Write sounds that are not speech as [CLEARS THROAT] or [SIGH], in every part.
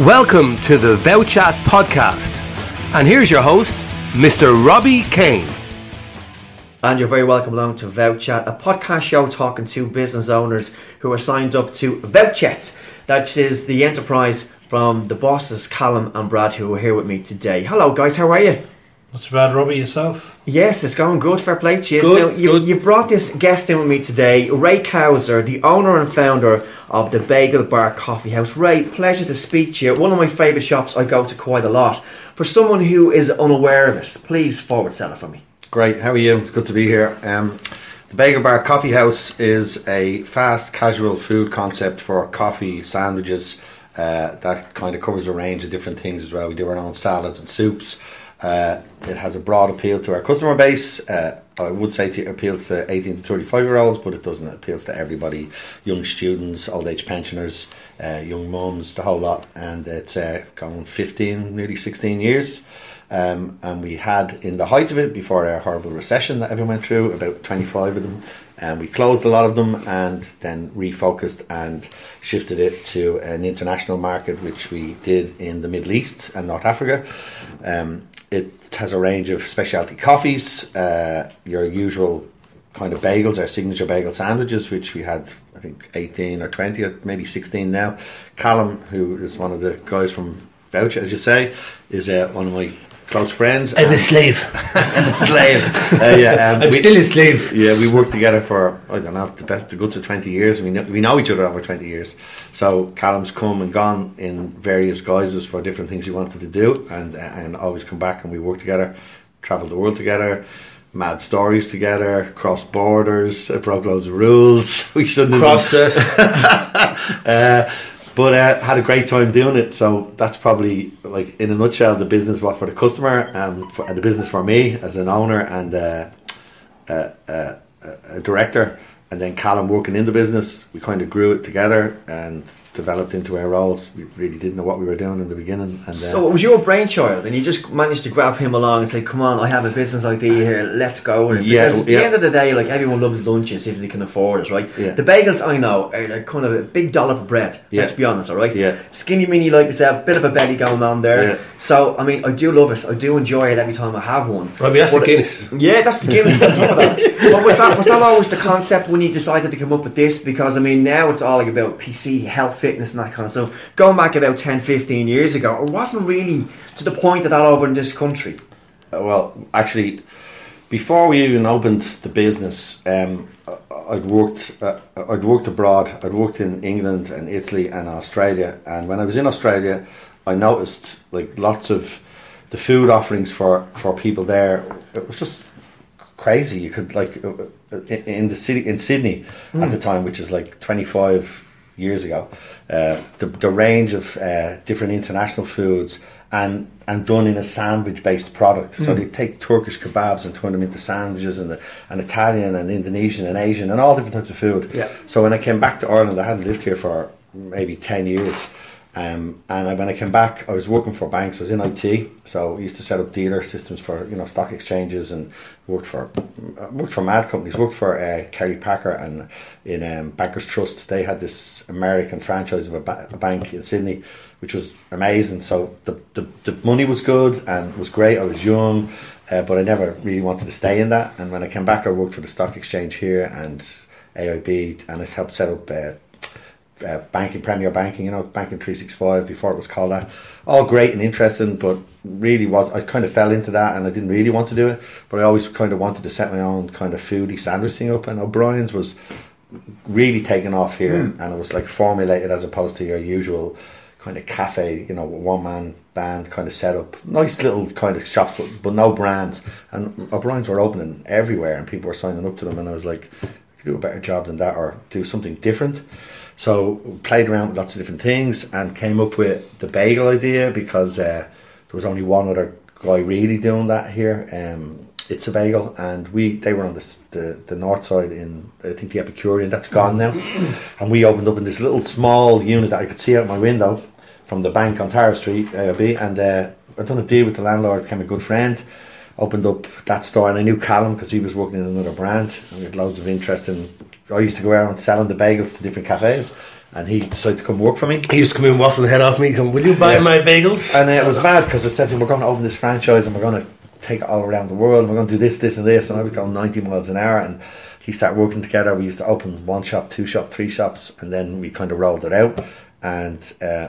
Welcome to the VouChat podcast. And here's your host, Mr. Robbie Kane. And you're very welcome along to VouChat, a podcast show talking to business owners who are signed up to VouChat. That is the enterprise from the bosses, Callum and Brad, who are here with me today. Hello, guys, how are you? What's bad, Robbie? Yourself? Yes, it's going good. Fair play to you. Good, Now, you, good. You've brought this guest in with me today, Ray Cowzer, the owner and founder of the Bagel Bar Coffee House. Ray, pleasure to speak to you. One of my favourite shops I go to quite a lot. For someone who is unaware of it, please forward sell it for me. Great, how are you? It's good to be here. Um, the Bagel Bar Coffee House is a fast casual food concept for coffee sandwiches uh, that kind of covers a range of different things as well. We do our own salads and soups. Uh, it has a broad appeal to our customer base. Uh, I would say it appeals to 18 to 35 year olds, but it doesn't. It appeals to everybody young students, old age pensioners, uh, young mums, the whole lot. And it's uh, gone 15, nearly 16 years. Um, and we had in the height of it before our horrible recession that everyone went through about 25 of them and we closed a lot of them and then refocused and shifted it to an international market which we did in the Middle East and North Africa um, it has a range of specialty coffees. Uh, your usual kind of bagels our signature bagel sandwiches which we had I think 18 or 20 or maybe 16 now. Callum who is one of the guys from Voucher as you say is uh, one of my close friends And a slave. [LAUGHS] I'm a slave. Uh, yeah, [LAUGHS] um, I'm we- still a slave. yeah, we worked together for I don't know the best the goods of twenty years. We know, we know each other over twenty years. So Callum's come and gone in various guises for different things he wanted to do, and and always come back and we work together, travel the world together. Mad stories together, cross borders, uh, broke loads of rules. [LAUGHS] We shouldn't have Crossed us. uh, but uh, had a great time doing it. So that's probably like in a nutshell the business what for the customer and for, the business for me as an owner and uh, uh, uh, a director. And then Callum working in the business, we kind of grew it together and developed into our roles. We really didn't know what we were doing in the beginning. And uh, So it was your brainchild, and you just managed to grab him along and say, "Come on, I have a business idea here. Let's go." with it." Yeah, Because at the end of the day, like everyone loves lunches if they can afford it, right? Yeah. The bagels I know are like kind of a big dollop of bread. Yeah. Let's be honest, all right? Yeah. Skinny mini like yourself, bit of a belly going on there. Yeah. So I mean, I do love it. I do enjoy it every time I have one. Robbie, that's the But- Guinness. Yeah, that's the Guinness. on top of that. But was that was that always the concept when you decided to come up with this? Because I mean, now it's all like about PC, health, fitness, and that kind of stuff. Going back about 10, 15 years ago, it wasn't really to the point that that over in this country. Uh, well, actually, before we even opened the business, um, I'd worked. Uh, I'd worked abroad. I'd worked in England and Italy and Australia. And when I was in Australia, I noticed like lots of the food offerings for for people there. It was just crazy. You could like uh, uh, in, the city in Sydney at the time, which is like twenty five years ago. Uh, the the range of uh, different international foods and and done in a sandwich based product. So they take Turkish kebabs and turn them into sandwiches and the, and Italian and Indonesian and Asian and all different types of food. Yeah. So when I came back to Ireland, I hadn't lived here for maybe ten years. Um, and when I came back, I was working for banks. I was in IT, so I used to set up dealer systems for you know stock exchanges and worked for uh, worked for mad companies. Worked for uh, Kerry Packer and in um, Bankers Trust. They had this American franchise of a, ba- a bank in Sydney, which was amazing. So the, the the money was good and was great. I was young, uh, but I never really wanted to stay in that. And when I came back, I worked for the stock exchange here and AIB, and I helped set up. Uh, uh, banking, Premier Banking, you know, Banking 365 before it was called that. All great and interesting, but really was, I kind of fell into that and I didn't really want to do it, but I always kind of wanted to set my own kind of foodie sandwich thing up and O'Brien's was really taken off here and it was like formulated as opposed to your usual kind of cafe, you know, one man band kind of setup. Nice little kind of shops, but, but no brands. And O'Brien's were opening everywhere and people were signing up to them and I was like, I could do a better job than that or do something different. So played around with lots of different things and came up with the bagel idea because uh, there was only one other guy really doing that here. Um, it's a bagel, and we they were on the, the the north side in I think the Epicurean. That's gone now, [CLEARS THROAT] and we opened up in this little small unit that I could see out my window from the bank on Tara Street, and uh, I done a deal with the landlord, became a good friend. Opened up that store, and I knew Callum because he was working in another brand, and we had loads of interest in. I used to go around selling the bagels to different cafes, and he decided to come work for me. He used to come in waffling the head off me. Come, will you buy Yeah. my bagels? And it was mad because I said to him, "We're going to open this franchise, and we're going to take it all around the world. And we're going to do this, this, and this." And I was going 90 miles an hour, and he started working together. We used to open one shop, two shop, three shops, and then we kind of rolled it out, and uh,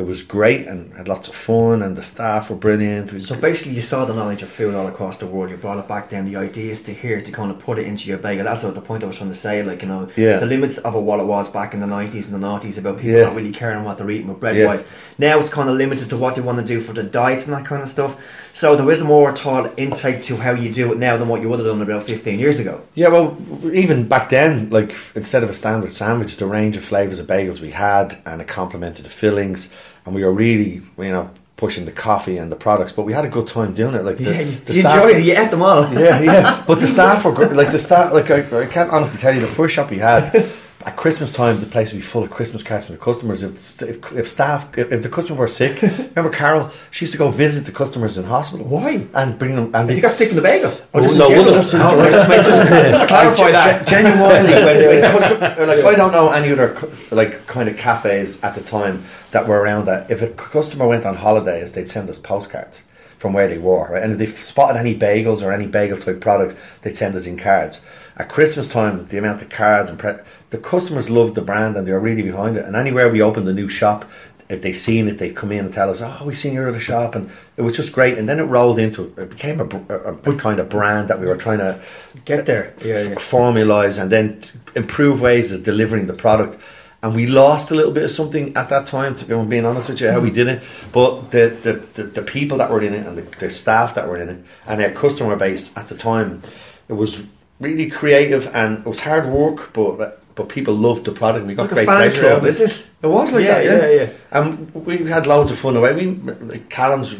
it was great and had lots of fun, and the staff were brilliant. So basically, you saw the knowledge of food all across the world. You brought it back down. The ideas to here to kind of put it into your bagel. That's what the point I was trying to say. Like you know, Yeah. the limits of what it was back in the nineties and the noughties about people Yeah. not really caring what they're eating with bread Yeah. wise. Now it's kind of limited to what they want to do for the diets and that kind of stuff. So there is a more thought intake to how you do it now than what you would have done about fifteen years ago. Yeah, well, even back then, like instead of a standard sandwich, the range of flavors of bagels we had, and it complemented the fillings, and we were really, you know, pushing the coffee and the products. But we had a good time doing it. Like the, Yeah, you, the you staff- enjoyed it. You ate them all. yeah, yeah. But the [LAUGHS] staff were great. Like the staff, like I, I can't honestly tell you, the first shop we had at Christmas time, the place would be full of Christmas cards from the customers. If if, if staff, if, if the customer were sick, [LAUGHS] remember Carol? She used to go visit the customers in hospital. Why? And bring them. And You they, got sick from the bagels. Oh, just in no, general? one of them- Oh, right, just. [LAUGHS] Clarify that. Genuinely, when, when [LAUGHS] custom, uh, like I don't know any other like kind of cafes at the time that were around that. If a customer went on holidays, they'd send us postcards from where they were, right? And if they spotted any bagels or any bagel type products, they'd send us in cards. At Christmas time, the amount of cards and pre- the customers loved the brand and they were really behind it. And anywhere we opened a new shop, if they seen it, they'd come in and tell us, "Oh, we seen you at the shop," and it was just great. And then it rolled into it became a, a, a kind of brand that we were trying to Get there. Uh, yeah, yeah. formalize and then improve ways of delivering the product. And we lost a little bit of something at that time, to be being honest with you, how we did it. But the, the, the, the people that were in it and the, the staff that were in it and our customer base at the time, it was really creative and it was hard work, but but people loved the product. and We got Like great pleasure out of it? It was like Yeah, that, yeah. yeah, yeah. And we had loads of fun away. We like Callum's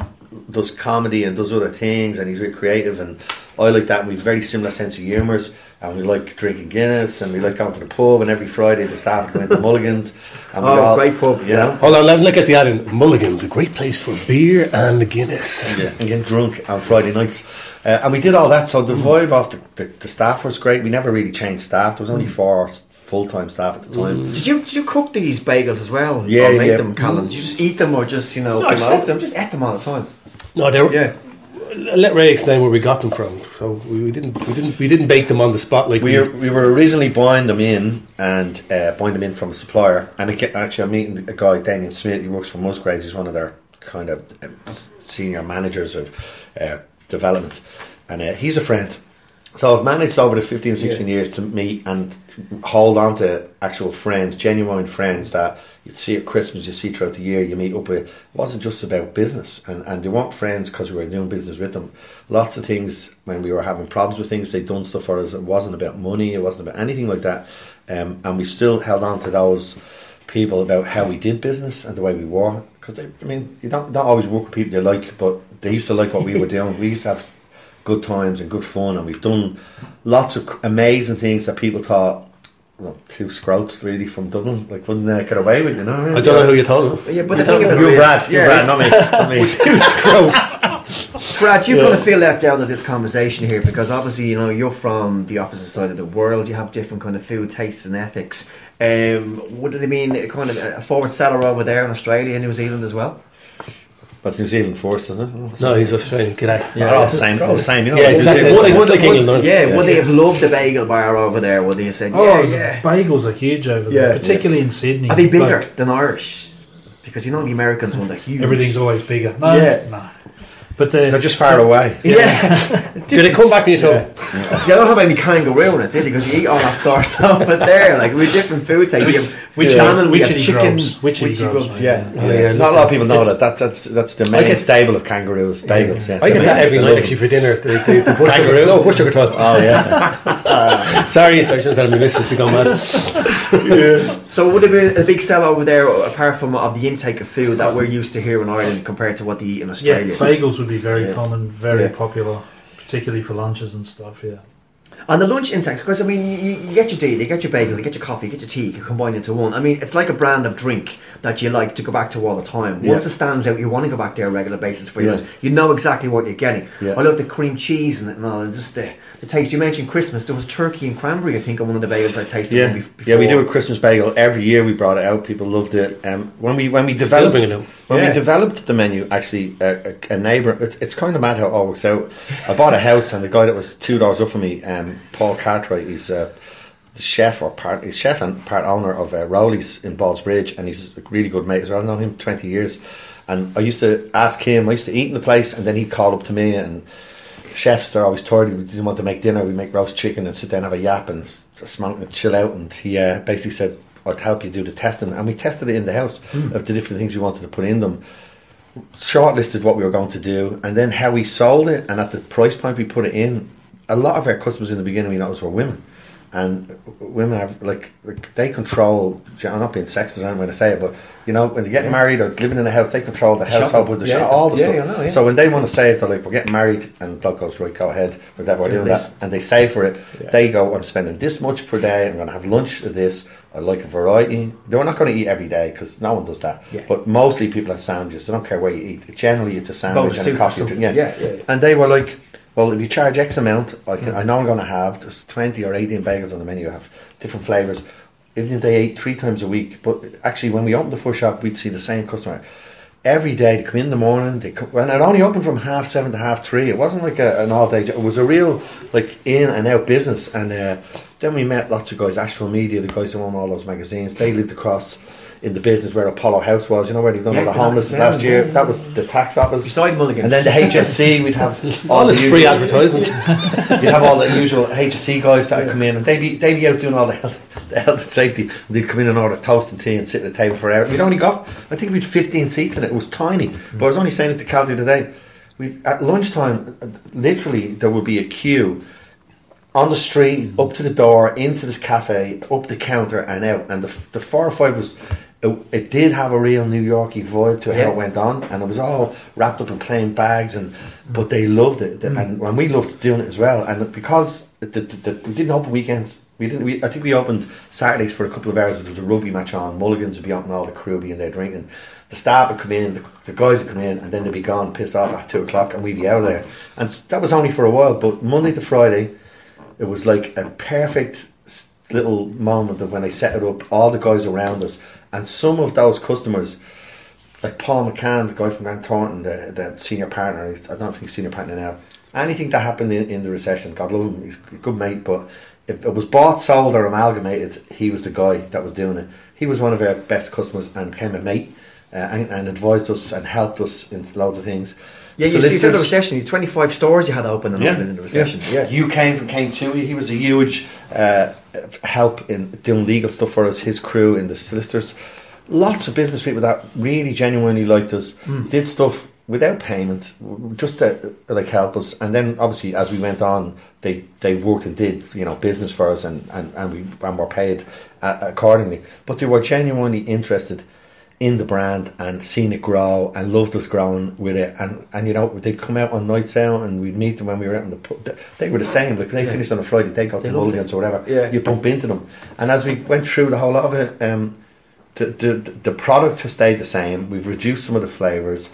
does comedy and does other things, and he's very creative, and I like that. And we've very similar sense of humours, and we like drinking Guinness, and we like going to the pub, and every Friday the staff would go into Mulligan's. And we Oh, all, great pub. you know. Hold on, let me look at the ad in Mulligan's, a great place for beer and Guinness. Yeah, and getting drunk on Friday nights. Uh, and we did all that, so the vibe of the, the, the staff was great. We never really changed staff. There was only four full time staff at the time. Did you did you cook these bagels as well? Yeah, or make yeah. them, Callum? Did you just eat them or just you know No, I just ate them? Just ate them all the time. No, they were, Yeah. let Ray explain where we got them from. So we, we didn't, we didn't, we didn't bake them on the spot like We were, we were originally buying them in and uh, buying them in from a supplier. And again, actually, I'm meeting a guy, Damien Smith. He works for Musgraves. He's one of their kind of uh, senior managers of uh, development, and uh, he's a friend. So I've managed over the 15, 16 years to meet and hold on to actual friends, genuine friends that you'd see at Christmas, you see throughout the year, you meet up with. It wasn't just about business, and, and they weren't friends because we were doing business with them. Lots of things, when we were having problems with things, they'd done stuff for us. It wasn't about money, it wasn't about anything like that. Um, and we still held on to those people about how we did business and the way we were. Because, I mean, you don't, don't always work with people you like, but they used to like what we were [LAUGHS] doing. We used to have good times and good fun, and we've done lots of amazing things that people thought, well, two scrouts really from Dublin, like wouldn't uh, get away with, you know? I, mean? I don't know who you told them. Yeah, but the thing about You're it is- Brad, you're yeah, Brad, not me. Not me. [LAUGHS] Brad, you kind to feel left out of this conversation here because obviously, you know, you're from the opposite side of the world. You have different kind of food tastes and ethics. Um, what do they mean? a Kind of a forward seller over there in Australia and New Zealand as well. That's New Zealand first, isn't it? No, he's Australian. G'day. Yeah, they're all the same. All the same. You know. Yeah, exactly. Zealand- Would they- Would like England, would- aren't yeah, they? would they have loved the bagel bar over there? Would they have said, Oh, yeah, yeah? bagels are huge over Yeah. there, particularly in Sydney. Are they bigger Like, than Irish? Because you know the Americans want the huge. everything's always bigger. No, Yeah. no. But the, They're just far away. Yeah. [LAUGHS] Did it come back when you told Yeah. them? You don't have any kangaroo in it, did you? Because you eat all that sort of stuff. But there, like with different food types, we have Which- salmon, we have witchetty chicken, grubs, witchetty grubs, grubs, yeah. yeah. Oh, yeah, Not a lot of people know it's- that. that. That's that's the main get- stable of kangaroos, bagels. Yeah, I get that every night actually for dinner. The, the, the bush Kangaroo? sugar, [LAUGHS] no, bush sugar toast. Oh, oh yeah. [LAUGHS] Uh, sorry, sorry, I shouldn't have my missus to go mad. So would it be a big sell over there, apart from of the intake of food that we're used to here in Ireland compared to what they eat in yeah, Australia? bagels would be very Yeah. common, very Yeah. popular, particularly for lunches and stuff. Yeah. On the lunch intake, because I mean, you, you you get your deal, you get your bagel, you get your coffee, you get your tea, you combine into one. I mean, it's like a brand of drink that you like to go back to all the time. Once Yeah. it stands out, you want to go back there on a regular basis for Yeah. you. You know exactly what you're getting. Yeah. I love the cream cheese and, it and all, and just the, the taste. You mentioned Christmas. There was turkey and cranberry, I think, on one of the bagels I tasted. Yeah, one bef- yeah, we do a. Christmas bagel every year. We brought it out. People loved it. Um, when we when we developed it when Yeah. we developed the menu, actually, a, a, a neighbour. It's, it's kind of mad how it all works out. I bought a house, and the guy that was two doors up from me, um, Paul Cartwright, he's uh, the chef or part he's chef and part owner of uh, Roly's in Ballsbridge, and he's a really good mate as well. I've known him twenty years, and I used to ask him. I used to eat in the place, and then he'd call up to me and chefs they're always tired. We didn't want to make dinner. We make roast chicken and sit down and have a yap and smoke and chill out. And he uh, basically said, "I'd help you do the testing." And we tested it in the house of the different things we wanted to put in them. Shortlisted what we were going to do, and then how we sold it, and at the price point we put it in. A lot of our customers in the beginning we noticed were women. And women have like, like they control. I'm not being sexist or anything when I say it, but you know when they're getting married or living in a house, they control the household with the Yeah. shop, all the Yeah, stuff. I know, yeah. So when they want to say it, they're like, "We're getting married," and bloke goes, "Right, go ahead." That we're doing that, and they save for it. Yeah. They go, "I'm spending this much per day. I'm going to have lunch of this. I like a variety." They're not going to eat every day because no one does that. Yeah. But mostly people have sandwiches. They don't care where you eat. Generally, it's a sandwich and a coffee. Yeah. Yeah, yeah, yeah. And they were like, "Well, if you charge X amount, I can. I know I'm going to have there's 20 or 18 bagels on the menu. I Have different flavors." Even if they ate three times a week, but actually, when we opened the first shop, we'd see the same customer every day. They come in the morning. They come, and it only opened from half seven to half three. It wasn't like a, an all day. job. It was a real like in and out business. And uh, then we met lots of guys. Ashville Media, the guys who own all those magazines. They lived across in the business where Apollo House was. You know where they done Yeah, all the homeless last year. yeah. That was the tax office. Beside Mulligan's. And then the HSC, we'd have [LAUGHS] All the this free advertisement. [LAUGHS] You'd have all the usual HSC guys that would come in and they'd be, they'd be out doing all the health, the health and safety. And they'd come in and order toast and tea and sit at the table for hours. We'd only got, I think we'd 15 seats in it. It was tiny. Mm. But I was only saying it to Cal today. other day. We, at lunchtime, literally, there would be a queue on the street, up to the door, into this cafe, up the counter and out. And the, the four or five was, it, it did have a real New Yorky vibe to Yeah. how it went on, and it was all wrapped up in plain bags. And but they loved it, mm. and and we loved doing it as well. And because the, the, the, we didn't open weekends. We didn't. We, I think we opened Saturdays for a couple of hours. There was a rugby match on. Mulligans would be out and all the crew would be in there drinking. The staff would come in, the, the guys would come in, and then they'd be gone, pissed off at two o'clock, and we'd be out of there. And that was only for a while. But Monday to Friday, it was like a perfect little moment of when I set it up, all the guys around us, and some of those customers, like Paul McCann, the guy from Grant Thornton, the, the senior partner, I don't think he's senior partner now. Anything that happened in, in the recession, God love him, he's a good mate, but if it was bought, sold, or amalgamated, he was the guy that was doing it. He was one of our best customers and became a mate uh, and, and advised us and helped us in loads of things. Yeah, you see, Solicitors- through the recession, you 25 stores you had open and open in the recession. Yeah. You came from came too. He was a huge uh, help in doing legal stuff for us. His crew in the solicitors, lots of business people that really genuinely liked us. Did stuff without payment, just to like help us. And then obviously as we went on, they they worked and did you know business for us, and and and we and were paid uh, accordingly. But they were genuinely interested in the brand and seen it grow and loved us growing with it. And and you know they'd come out on nights out and we'd meet them when we were out in the pub. They were the same like they Yeah. finished on a Friday they got They to Mulligan's or whatever. Yeah. you bump into them. And as we went through the whole lot of it um, the, the the product has stayed the same. We've reduced some of the flavours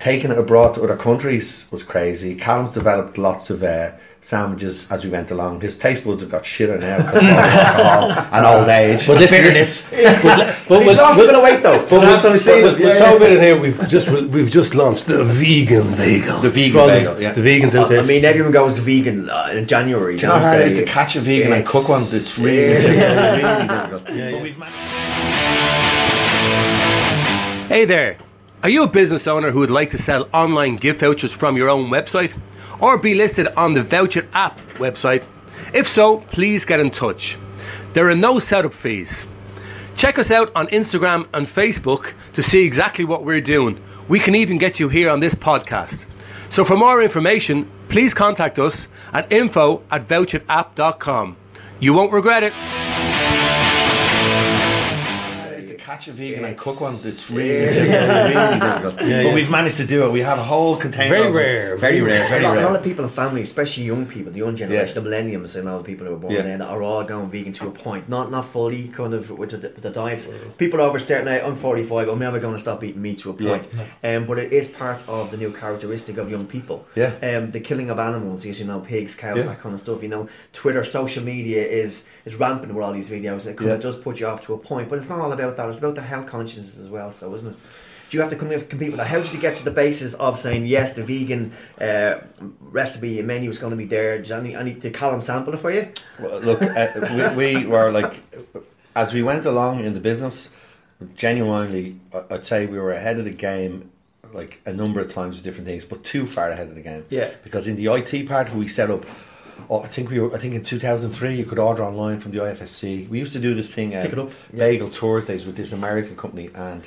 taking it abroad to other countries was crazy. Callum's developed lots of uh, sandwiches as we went along his taste buds have got shitter now because of alcohol and old age But listen, bitterness. [LAUGHS] But, but, He's lost a bit of weight though. But Last time we we'll, seen we'll, him. we'll yeah, throw a bit in here. We've just we've just launched the vegan bagel. The vegan For bagel, yeah. The vegans out there. I mean, everyone goes vegan uh, in January. Do you know how hard it is to catch a vegan and cook one? It's really, Yeah. [LAUGHS] really difficult. Hey there! Are you a business owner who would like to sell online gift vouchers from your own website? Or be listed on the Voucher app website? If so, please get in touch. There are no setup fees. Check us out on Instagram and Facebook to see exactly what we're doing. We can even get you here on this podcast. So for more information, please contact us at info at voucherapp.com. You won't regret it. Catch a vegan and cook one, it's really difficult. really difficult. [LAUGHS] but yeah. we've managed to do it. We have a whole container. Very of them. rare, Very very rare. A Very lot, a lot of people in family, especially young people, the young generation, Yeah. the millennials, and all the people who were born Yeah. then, are all going vegan to a point. Not not fully, kind of with the, with the diets. People over a certain age, I'm 45, I'm never going to stop eating meat to a Yeah. point. Um, but it is part of the new characteristic of young people. Yeah. Um, the killing of animals, as you know, pigs, cows, Yeah. that kind of stuff. You know, Twitter, social media is is rampant with all these videos. It kind Yeah. of does put you off to a point, but it's not all about that. It's about the health consciousness as well. So, isn't it? Do you have to compete with that? How did you get to the basis of saying yes, the vegan uh, recipe menu is going to be there? Did, any, any, did Callum sample it for you? Well, look, uh, we, we were like, as we went along in the business, genuinely, I'd say we were ahead of the game like a number of times with different things, but too far ahead of the game. Yeah. Because in the IT part, we set up. Oh, I think we were. I think in 2003, you could order online from the IFSC. We used to do this thing, um, Pick it up. Bagel Thursdays, with this American company, and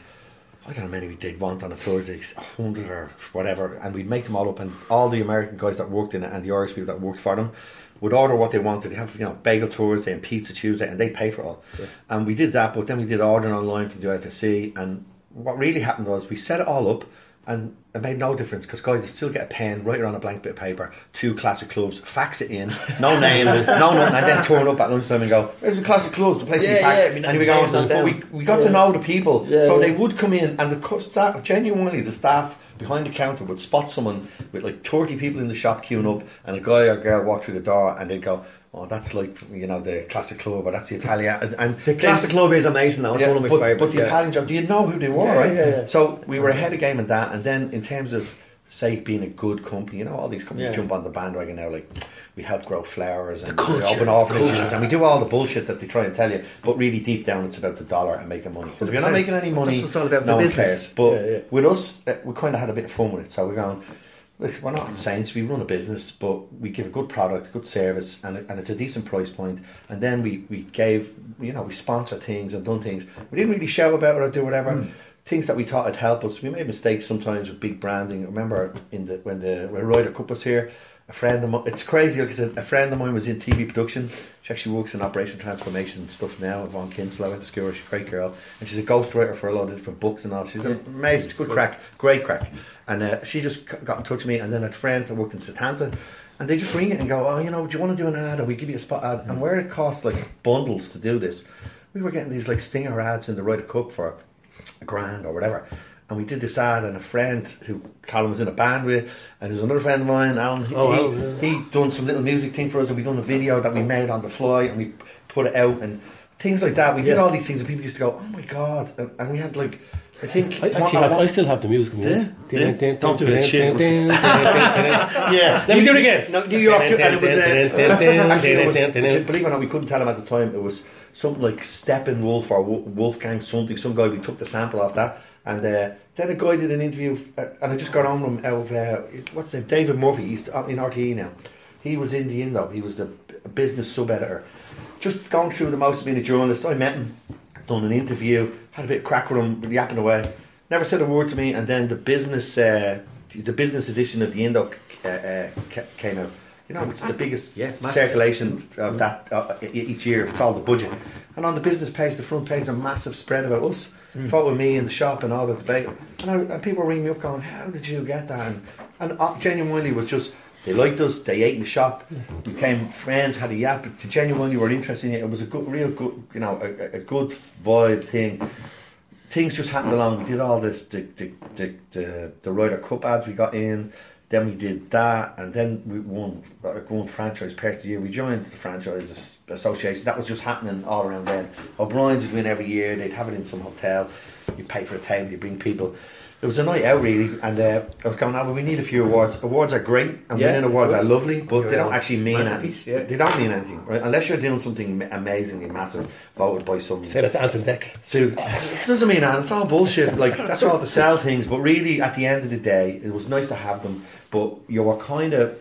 I don't know how many we did want on a Thursday, a hundred or whatever, and we'd make them all up, and all the American guys that worked in it and the Irish people that worked for them would order what they wanted. They have you know Bagel Thursday and Pizza Tuesday, and they pay for it all. And we did that, but then we did ordering online from the IFSC, and what really happened was we set it all up. And it made no difference because guys still get a pen, write it on a blank bit of paper, two classic clubs, fax it in, no [LAUGHS] name, no nothing, and then turn up at lunchtime and go, "Where's the classic clubs? The place Yeah, we pack." yeah, I mean, and we go, on but we, we got Yeah. to know the people, Yeah, so they would come in and the staff, genuinely, the staff behind the counter would spot someone with like 30 people in the shop queuing up, and a guy or girl walk through the door, and they'd go, "Oh, that's like you know the classic club, or that's the Italian." And, and The classic club is amazing though. It's yeah, one of my but, favourites. but the yeah. Italian job, do you know who they were, Yeah, right? yeah, yeah. So we were ahead of game in that, and then in terms of say being a good company, you know, all these companies Yeah. jump on the bandwagon now, like we help grow flowers and culture, we open orphanages, culture. and we do all the bullshit that they try and tell you, but really deep down, it's about the dollar and making money. Because if you're not making any money, That's what it's all about, no the one business. cares. But Yeah, yeah. with us, uh, we kind of had a bit of fun with it. So we're going. We're not saints. We run a business, but we give a good product, good service, and, and it's a decent price point. And then we, we gave, you know, we sponsor things and done things. We didn't really shout about it or do whatever. Hmm. Things that we thought would help us. We made mistakes sometimes with big branding. I remember in the when the when Ryder Cup was here, a friend of mine. It's crazy because a, a friend of mine was in TV production. She actually works in operation transformation stuff now. Yvonne Kinsella went to school. She's a great girl, and she's a ghostwriter for a lot of different books and all. She's an amazing. She's good crack, great crack. And uh, she just got in touch with me, and then had friends that worked in Setanta. And they just ring it and go, oh, you know, do you want to do an ad? Or we give you a spot ad. And where it costs like bundles to do this, we were getting these like stinger ads in the Ryder Cup for a grand or whatever. And we did this ad, and a friend who Callum was in a band with, and there's another friend of mine, Alan. He, Oh, he, yeah. he done some little music thing for us, and we done a video that we made on the fly, and we put it out, and things like that. We did all these things, and people used to go, "Oh my god!" And, and we had like, I think, I actually have, I still have the music. Yeah? Yeah? Don't do that shit. yeah. Let me do it again. No, New York, and it was. Uh, actually, it was, believe it or not, we couldn't tell him at the time. It was something like Steppenwolf or Wolfgang something. Some guy. We took the sample off that, and uh, then a guy did an interview, uh, and I just got on with him. Of uh, what's his name? David Murphy. He's in RTE now. He was in the Indo. He was the business sub editor. Just going through the most of being a journalist. I met him, done an interview, had a bit of crack with him, yapping away. Never said a word to me, and then the business, uh, the business edition of the Indo uh, uh, came out. You know, it's the biggest massive. circulation of that each year. It's all the budget, and on the business page, the front page, a massive spread about us. Photo of me in the shop and all the bagel. And, I, and people were ringing me up going, "How did you get that?" And, and uh, genuinely was just they liked us. They ate in the shop. We became friends. Had a yap. They genuinely were interested in it. It was a good, real good, you know, a, a good vibe thing things just happened along. We did all this, the the the the, the Ryder Cup ads we got in. Then we did that, and then we won uh, won franchise person of the year. We joined the franchise association. That was just happening all around then. O'Brien's would win every year. They'd have it in some hotel. You pay for a table. You bring people. It was a night out really, and uh, I was going, "Ah, well, we need a few awards. Awards are great, and Yeah, winning awards are lovely, but they You're don't actually mean anything. yeah. They don't mean anything, right? Unless you're doing something amazingly massive, voted by some Say that to Anton Deck. so it doesn't mean that. It's all bullshit. Like that's all to sell things. But really, at the end of the day, it was nice to have them. But you were kind of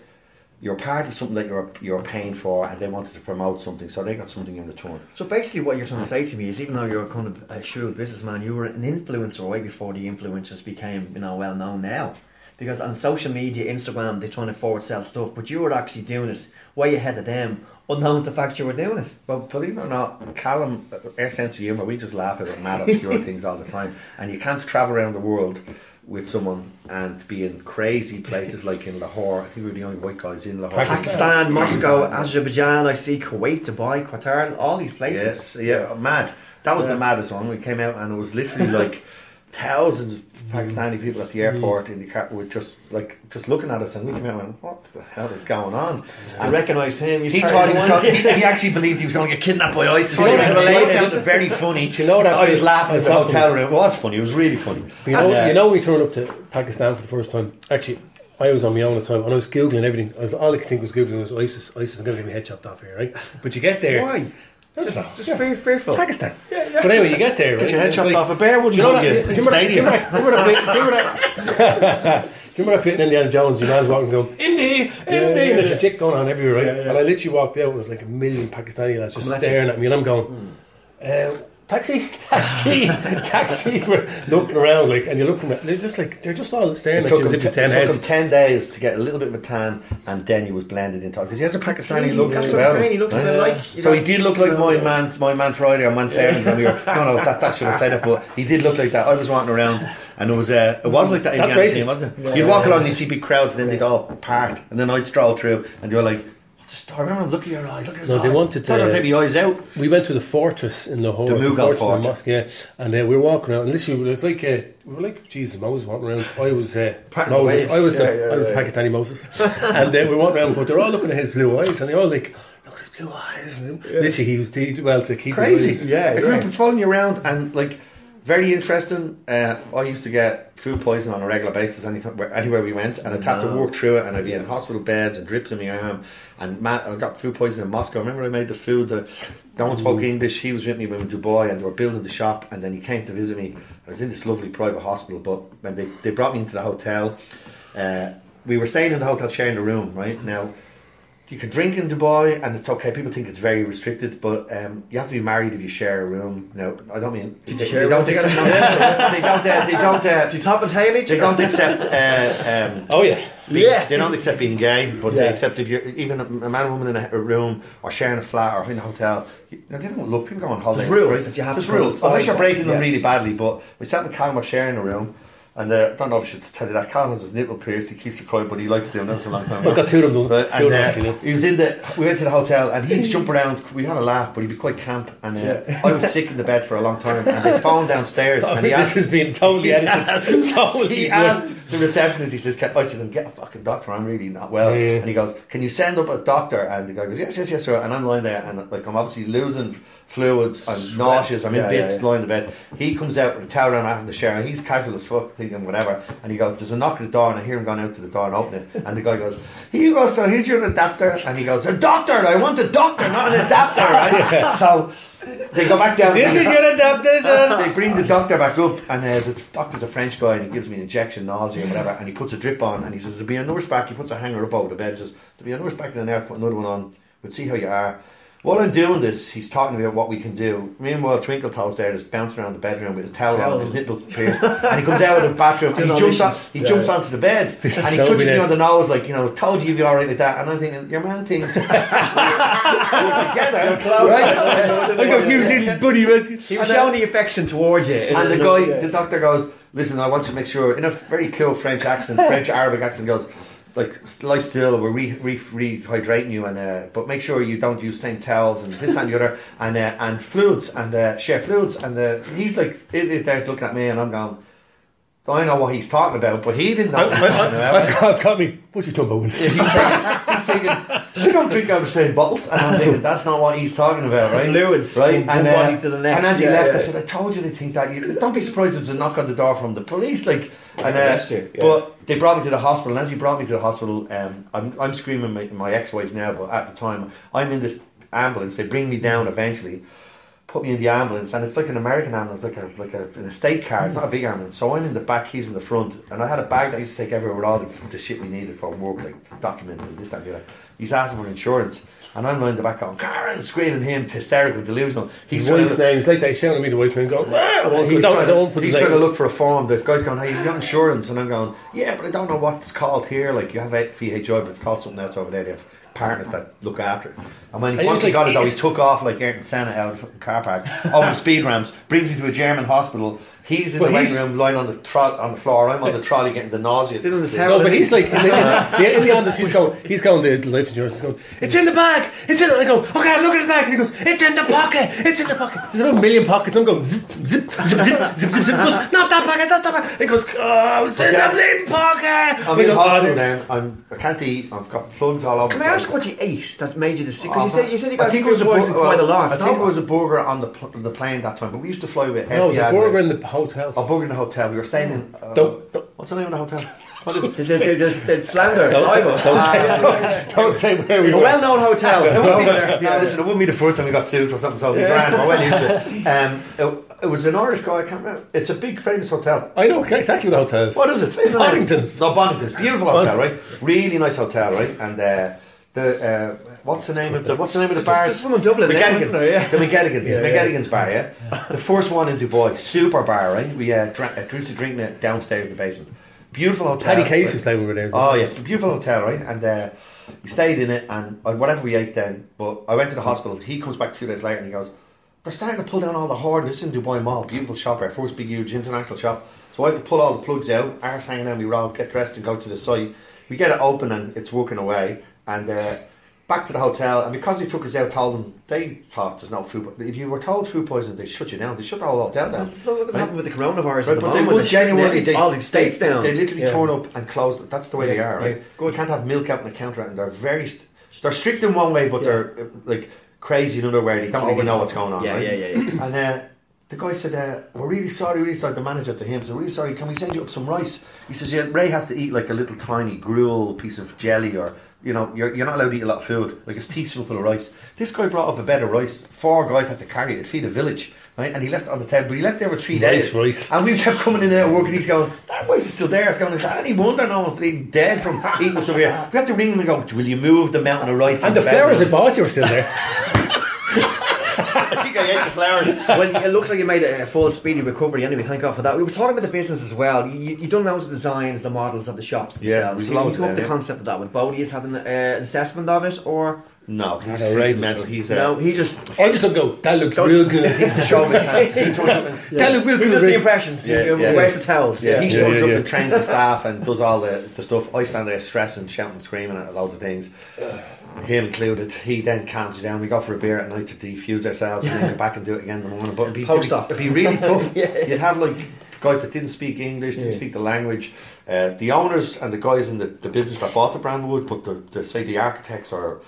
you're part of something that you're you're paying for, and they wanted to promote something, so they got something in return. So basically, what you're trying to say to me is, even though you're kind of a shrewd businessman, you were an influencer way before the influencers became, you know, well known now. Because on social media, Instagram, they're trying to forward sell stuff, but you were actually doing it way ahead of them, unknown to the fact you were doing it. Well, believe it or not, Callum, uh, our sense of humour, we just laugh at mad obscure [LAUGHS] things all the time. And you can't travel around the world with someone and be in crazy places like in Lahore. I think we were the only white guys in Lahore. Pakistan, Moscow, Azerbaijan, I see Kuwait, Dubai, Qatar, all these places. Yes, yeah, mad. That was Yeah. the maddest one. We came out and it was literally like [LAUGHS] thousands of Pakistani people at the airport in the car were just like just looking at us, and we came out and went, "What the hell is going on?" I And recognised him. he thought he was going, he, he [LAUGHS] actually believed he was going to get kidnapped by ISIS. You know He that found related- very funny. you know that I was laughing at the that's hotel room. It was funny. It was really funny. You know, And, uh, you know, we turned up to Pakistan for the first time. Actually, I was on my own at the time, and I was googling everything. I was all I could think was googling was ISIS. ISIS, I'm going to get my head chopped off here, right? But you get there. why? I. Just yeah. very fearful. Pakistan. But anyway, you get there. Get right? your head chopped like- off a bear, wouldn't Do you know you? that? [LAUGHS] Do you remember that- do you Stadium. remember that- do you remember that- do you that- do you remember that bit in Indiana Jones? Your man's walking going, Indy, Indy, and there's a chick going on everywhere, right? Yeah, yeah. And I literally walked out and there was like a million Pakistani lads just Coming at you. staring at me, and I'm going, uh, taxi, taxi, [LAUGHS] taxi, [LAUGHS] We're looking around like, and you're looking at, they're just like, they're just all staring It at you took, as him, if you're it ten took him 10 days to get a little bit of a tan and then he was blended into because he has a Pakistani look That's as well. he looks Yeah. like, you so he did look like my know, man my man Friday on Man Seven when we were no no that, that should have said it but he did look like that. I was walking around and it was uh, it was like that in That's the racist. wasn't it? You'd walk along and you see big crowds and then they'd all part and then I'd stroll through and you're like the story remember look at your eyes look at his No, eyes they wanted to- take my eyes out We went to the fortress in Lahore, The Mughal fortress fort. mosque, yeah, and uh, we were walking around. And literally, it was like uh, we were like Jesus, Moses walking around. I was uh, Moses. waves. I was the Yeah, yeah, I was the yeah. Pakistani Moses, [LAUGHS] and uh, we walked around, but they're all looking at his blue eyes, and they're all like, "Look at his blue eyes." And Literally, he was did well to keep his crazy. eyes. Yeah, a group yeah. of following you around and like very interesting. Uh, I used to get food poisoning on a regular basis anytime, anywhere we went, and I'd have to work through it, and I'd be in hospital beds and drips in my arm. And Matt, I got food poisoning in Moscow. Remember, I made the food. The no one spoke English. He was with me when we were in Dubai, and they were building the shop. And then he came to visit me. I was in this lovely private hospital, but when they they brought me into the hotel, uh, we were staying in the hotel sharing the room. Right now, you can drink in Dubai, and it's okay. People think it's very restricted, but um, you have to be married if you share a room. No, I don't mean they, [LAUGHS] they don't accept. together? they don't. Uh, they don't. Uh, Do you top and tail each they don't accept. Uh, um, Oh yeah, being- Yeah. They don't accept being gay, but they accept if you're even a, a man and woman in a, a room or sharing a flat or in a hotel. You, they don't look. People go on holidays. There's rules right? that you have There's to rules. Unless you're breaking them Yeah. really badly. But we sat with Callum, we're sharing a room. And uh, I don't know if I should tell you that has his nipple pierced. He keeps it quiet, but he likes doing that for a long time. I've got two of them. But, and, them uh, he was in the. We went to the hotel, and he'd jump around. We had a laugh, but he'd be quite camp. And uh, Yeah. I was sick in the bed for a long time, and they phoned downstairs, [LAUGHS] and he this asked. has been totally he edited. [LAUGHS] totally he asked the receptionist. He says, "I said, get a fucking doctor. I'm really not well." Yeah. And he goes, "Can you send up a doctor?" And the guy goes, "Yes, yes, yes, sir." And I'm lying there, and like I'm obviously losing fluids. I'm nauseous. I'm in Yeah, bits, yeah, yeah. lying in bed. He comes out with a towel around having the shower. And he's casual as fuck, thinking whatever. And he goes, "There's a knock at the door," and I hear him going out to the door and open it. And the guy goes, "Here you go, sir. Here's your adapter." And he goes, "A doctor? I want a doctor, not an adapter." [LAUGHS] Right? So they go back down. This is your adapter, [LAUGHS] they bring the doctor back up, and uh, the doctor's a French guy, and he gives me an injection, nausea, or whatever, and he puts a drip on, and he says, There'll be a nurse back. He puts a hanger up over the bed, says, There'll be a nurse back in the nurse, put another one on, we'll see how you are. While I'm doing this, he's talking about what we can do. Meanwhile, Twinkle Toes there is bouncing around the bedroom with his towel on, his nipple pierced, and he comes out of the bathroom and he jumps on, he Yeah. jumps onto the bed [LAUGHS] and he so touches me on the nose like you know, told you you'd be all right like that. And I'm thinking, your man thinks we're together, right? I go, you little buddy, man. He was showing the affection towards you. And the guy, the doctor goes, listen, I want to make sure, in a very cool French accent, French Arabic accent, goes, like, lie still, we're re, re, rehydrating you, and uh, but make sure you don't use same towels and this and the other, and uh, and fluids, and uh, share fluids. And uh, he's like, it, it, there's looking at me, and I'm going, I know what he's talking about, but he didn't know I, what he was talking I, about. I've, got, I've got me. What's your talking about? He's thinking, he's thinking, you don't drink out of the same bottles. And I'm thinking, that's not what he's talking about, right? Fluids, Right? from And, one uh, to the next. and as he Yeah, left, yeah. I said, I told you they think that. You, don't be surprised if there's a knock on the door from the police. Like, and, uh, That's yeah. But they brought me to the hospital. And as he brought me to the hospital, um, I'm, I'm screaming my, my ex-wife now, but at the time, I'm in this ambulance. They bring me down eventually. Put me in the ambulance, and it's like an American ambulance, like a like a, an estate car. It's not a big ambulance. So I'm in the back, he's in the front, and I had a bag that I used to take everywhere with all the, the shit we needed for work, like documents and this, that, and the other. He's asking for insurance. And I'm lying in the back going, Karen, screaming him, hysterical, delusional. He's His wife's name, it's like they shouting at me, the wife's name, going, I he's, trying, don't put he's trying to look for a form. The guy's going, hey, you've got insurance. And I'm going, yeah, but I don't know what it's called here. Like, you have VHI, but it's called something else over there. They have partners that look after it. And when he once he got like, it, though, he took off like Ayrton Senna out of the car park over the speed ramps, brings me to a German hospital. He's in But the waiting room, lying on the tro- on the floor. I'm on the trolley getting the nausea. Still in the Yeah. No, but he's like in the, in, [LAUGHS] in the ambulance. He's going. He's going. The life insurance is going. It's in the bag. It's in. The, I go. Okay, I'm looking at the bag, and he goes. It's in the pocket. It's in the pocket. There's about a million pockets. I'm going. Zip, zip, zip, zip, zip, zip, zip. He goes. Not that pocket. Not that pocket. He goes. Oh, it's in Yeah. the bleeding pocket. I'm We in hospital "Oh, then. I'm, I can't eat. I've got plugs all over Can I ask what you ate that made you the sick? Because Oh, you uh-huh. said you said you got I think it was a bur- quite a lot. I think it was a burger on the the plane that time, but we used to fly with No, it was a burger in the hotel. a burger in the hotel. We were staying in. Uh, Don't- don't- what's the name of the hotel? [LAUGHS] What is it? The, the, the, the slander, Don't, libel. don't, Ah, say, don't say where we It's a well-known hotel. [LAUGHS] It wouldn't be, yeah, listen, it wouldn't be the first time we got sued for something so grand. We're well used to it. [LAUGHS] Um, it. It was an Irish guy. I can't remember. It's a big famous hotel. I know exactly what the hotel is. What is it? Say the name. Bonnington's. No, Bonnington's. Beautiful hotel, right? Really nice hotel, right? And uh, the uh, what's the name of the what's the name of the bars? There's in Dublin, McGettigan's. wasn't there? Yeah. The McGettigan's. Yeah, yeah. McGettigan's bar, yeah. The first one in Dubai, super bar, right? We uh, drank, uh, drink to drink it downstairs in the basement. Beautiful hotel. Paddy Casey was playing over there. Oh yeah, beautiful hotel, right? And uh, we stayed in it, and uh, whatever we ate then. But I went to the hospital. He comes back two days later, and he goes, "They're starting to pull down all the hoard. This is in Dubai Mall, beautiful shop, our first big huge international shop. So I have to pull all the plugs out, arse hanging out, we roll, get dressed, and go to the site. We get it open, and it's working away. And uh, back to the hotel, and because he took us out, told them they thought there's no food. But if you were told food poisoning, they shut you down. They shut the whole hotel down. That's not what's right? happened with the coronavirus. Right, at the but they would genuinely They're they, all the states they, down. They literally Yeah. turn up and close. That's the way they are, right? yeah, good. You can't have milk out on the counter, and they're very. They're strict in one way, but they're uh, like crazy in another way. They don't really know what's going on. Yeah, right? yeah, yeah, yeah. And uh, the guy said, uh, "We're really sorry, really sorry." The manager to him said, "Really sorry. Can we send you up some rice?" He says, "Yeah, Ray has to eat like a little tiny gruel piece of jelly, or you know, you're, you're not allowed to eat a lot of food, like a teaspoonful of rice." This guy brought up a bed of rice. Four guys had to carry it, feed a village. Right, and he left it on the table, but he left there for three Rice, days. rice. And we kept coming in and work, and he's going, "That rice is still there." It's going, "Is that any wonder no one's been dead from [LAUGHS] eating some here?" We had to ring them and go, "Will you move the mountain of rice?" And in the bed?" flowers I bought you were still there. [LAUGHS] I think I ate the flowers. well, it looks like you made a, a full speedy recovery anyway. Thank God for that. We were talking about the business as well. You, you, you've done those designs, the models of the shops Yeah, themselves. we've So you loads come up the yeah. concept of that. With Bodie is having uh, an assessment of it, or No, he's, No, right. he's mental. He's uh, no? He just I just don't go. That looks real [LAUGHS] good. He's the show his hands. He turns [LAUGHS] up and, That look real he good. does the impressions. Yeah, he yeah. wears the towels. yeah, he Yeah, turns yeah, up yeah. and trains the staff and does all the, the stuff. I stand there stressing, shouting, screaming at loads of things. Him included. He then calms you down. We go for a beer at night to defuse ourselves and then go back and do it again in the morning. But it'd be, it'd be, it'd be really [LAUGHS] tough. Yeah. You'd have like guys that didn't speak English, didn't Yeah. speak the language. Uh, the owners and the guys in the, the business that bought the brand would, but the, the say the architects or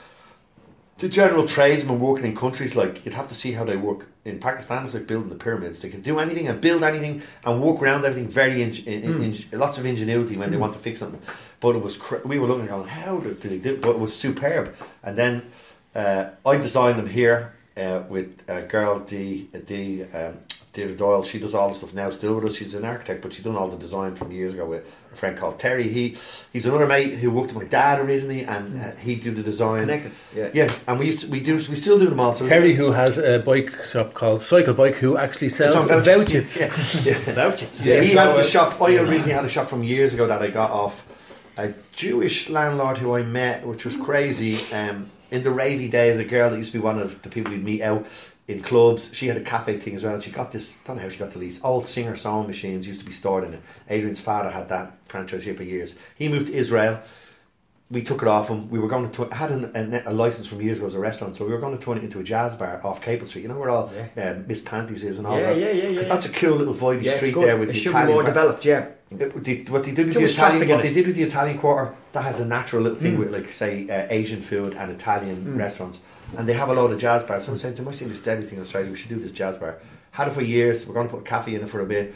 the general tradesmen working in countries like you'd have to see how they work in Pakistan. It's like building the pyramids. They can do anything and build anything and work around everything. Very ing- in, Hmm. in, lots of ingenuity when they want to fix something. But it was cr- we were looking and going, how did they do? it? But it was superb. And then uh, I designed them here uh, with a girl, D, D um, Deirdre Doyle. She does all the stuff now, still with us. She's an architect, but she's done all the design from years ago with a friend called Terry. He he's another mate who worked with my dad originally, and uh, he did the design. Connected. Yeah. Yeah, and we used to, we do we still do them all. So Terry, who has a bike shop called Cycle Bike, who actually sells Some vouch- vouchers. Yeah, yeah. [LAUGHS] Vouchers. Yeah, he so, has uh, the shop. I originally had a shop from years ago that I got off a Jewish landlord who I met, which was crazy. Um, in the ravey days, a girl that used to be one of the people we'd meet out in clubs. She had a cafe thing as well. And she got this. Don't know how she got the lease. Old singer sewing machines used to be stored in it. Adrian's father had that franchise here for years. He moved to Israel. We took it off him. We were going to I had an, a, a license from years ago as a restaurant, so we were going to turn it into a jazz bar off Capel Street. You know where all um, Miss Panties is and all Yeah, that. yeah, yeah, yeah, Because that's a cool little vibey Yeah, street there with it the should be more bar- developed. Yeah. What they, what they did with the Italian, what it. they did with the Italian quarter, that has a natural little Mm. thing with like say uh, Asian food and Italian restaurants, and they have a lot of jazz bars. Someone said, "There must be this deadly thing in Australia. We should do this jazz bar." Had it for years. We're going to put a cafe in it for a bit.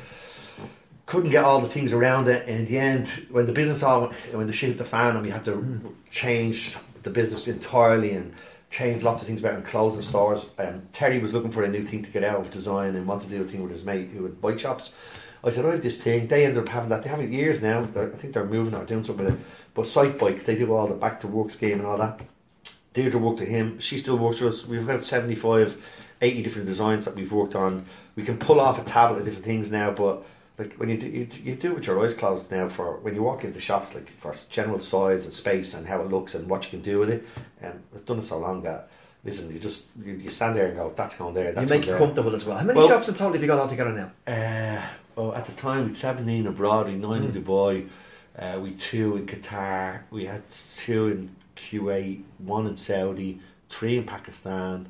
Couldn't get all the things around it. And in the end, when the business all when the shit hit the fan, and we had to Mm. change the business entirely and change lots of things about and closing stores. Um, Terry was looking for a new thing to get out of design and wanted to do a thing with his mate who had bike shops. I said, I have this thing. They ended up having that. They have it years now. They're, I think they're moving or doing something with it. But Site Bike, they do all the back to work scheme and all that. Deirdre worked with him. She still works with us. We've about 75, 80 different designs that we've worked on. We can pull off a tablet of different things now, but like when you do, you, you do it with your eyes closed now for when you walk into shops, like for general size and space and how it looks and what you can do with it. And we've done it so long that listen, you just you, you stand there and go, that's going there. You make it comfortable as well. How many Well- shops in total have you got all together now? Uh, well, at the time, we had 17 abroad, we had 9 in Dubai, uh, we had 2 in Qatar, we had 2 in Kuwait, 1 in Saudi, 3 in Pakistan.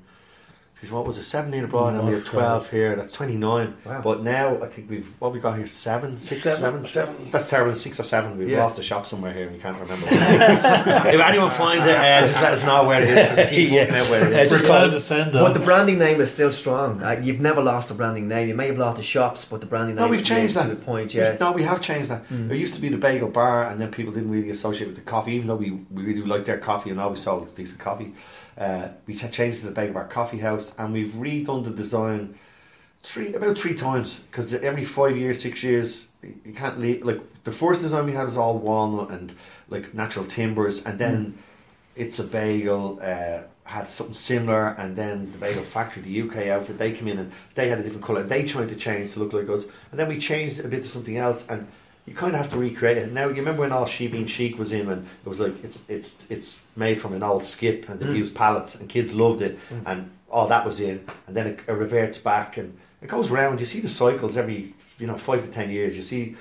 Geez, what was it? 17 abroad, and we had 12 here, that's 29. Wow. But now, I think we've, what we got here, 7, 6, Seven, 7? That's terrible, 6 or 7. We've Yeah. lost a shop somewhere here and we can't remember. [LAUGHS] if anyone finds it, uh, just let us know where it is. [LAUGHS] Yeah. where it Uh, just call glad to send them. But the branding name is still strong. Uh, you've never lost the branding name. You may have lost the shops, but the branding name No, we've remains changed that. to the point. We've- Yeah, No, we have changed that. Mm. There used to be the bagel bar, and then people didn't really associate with the coffee, even though we, we really liked their coffee and always sold decent coffee. Uh, we cha- changed the bagel bar coffee house, and we've redone the design three about three times because every five years, six years, you can't leave. Like the first design we had was all walnut and like natural timbers, and then it's a bagel. Uh, had something similar, and then the bagel factory, the UK outfit, they came in and they had a different colour. They tried to change to look like us, and then we changed it a bit to something else, and you kind of have to recreate it. Now you remember when all She Bean Chic was in, and it was like it's it's it's made from an old skip, and they Mm. used pallets, and kids loved it, and all that was in, and then it, it reverts back, and it goes round. You see the cycles every you know five to ten years. You see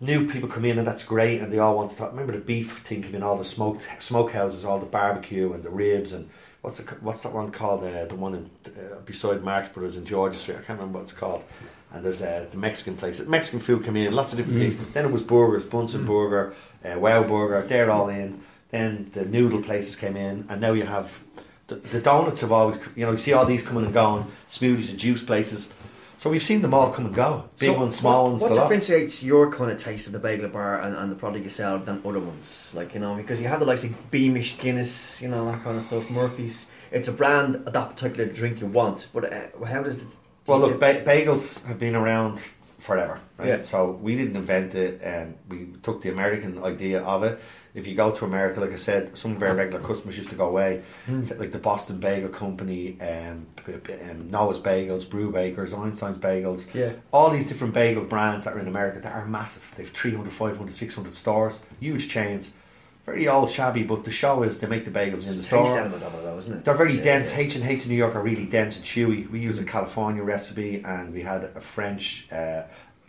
new people come in and that's great and they all want to talk. Remember the beef thing came in, all the smoke smoke houses, all the barbecue and the ribs and what's the what's that one called? Uh, the one in, uh, beside Marx Brothers in Georgia Street. I can't remember what it's called. And there's uh, the Mexican place. Mexican food came in, lots of different things. Then it was burgers, Bunsen Burger, uh, Wow Burger. They're all in. Then the noodle places came in, and now you have the, the donuts have always, you know, you see all these coming and going, smoothies and juice places. So we've seen them all come and go, big So ones, small what, ones, What the lot. differentiates your kind of taste of the bagel bar and, and the product you sell than other ones? Like you know, because you have the likes of Beamish, Guinness, you know that kind of stuff. Murphy's. It's a brand of that particular drink you want, but uh, how does it? Well, look, ba- bagels have been around forever, right? Yeah. So we didn't invent it, and we took the American idea of it. If you go to America, like I said, some of our regular customers used to go away, So, like the Boston Bagel Company, um, b- um, Noah's Bagels, Brew Bakers, Einstein's Bagels, Yeah. all these different bagel brands that are in America that are massive. They've 300, 500, 600 stores, huge chains. Very old, shabby, but the show is they make the bagels in the store. element of it, though, isn't it? They're very Yeah, dense. H and H in New York are really dense and chewy. We use a California recipe, and we had a French uh,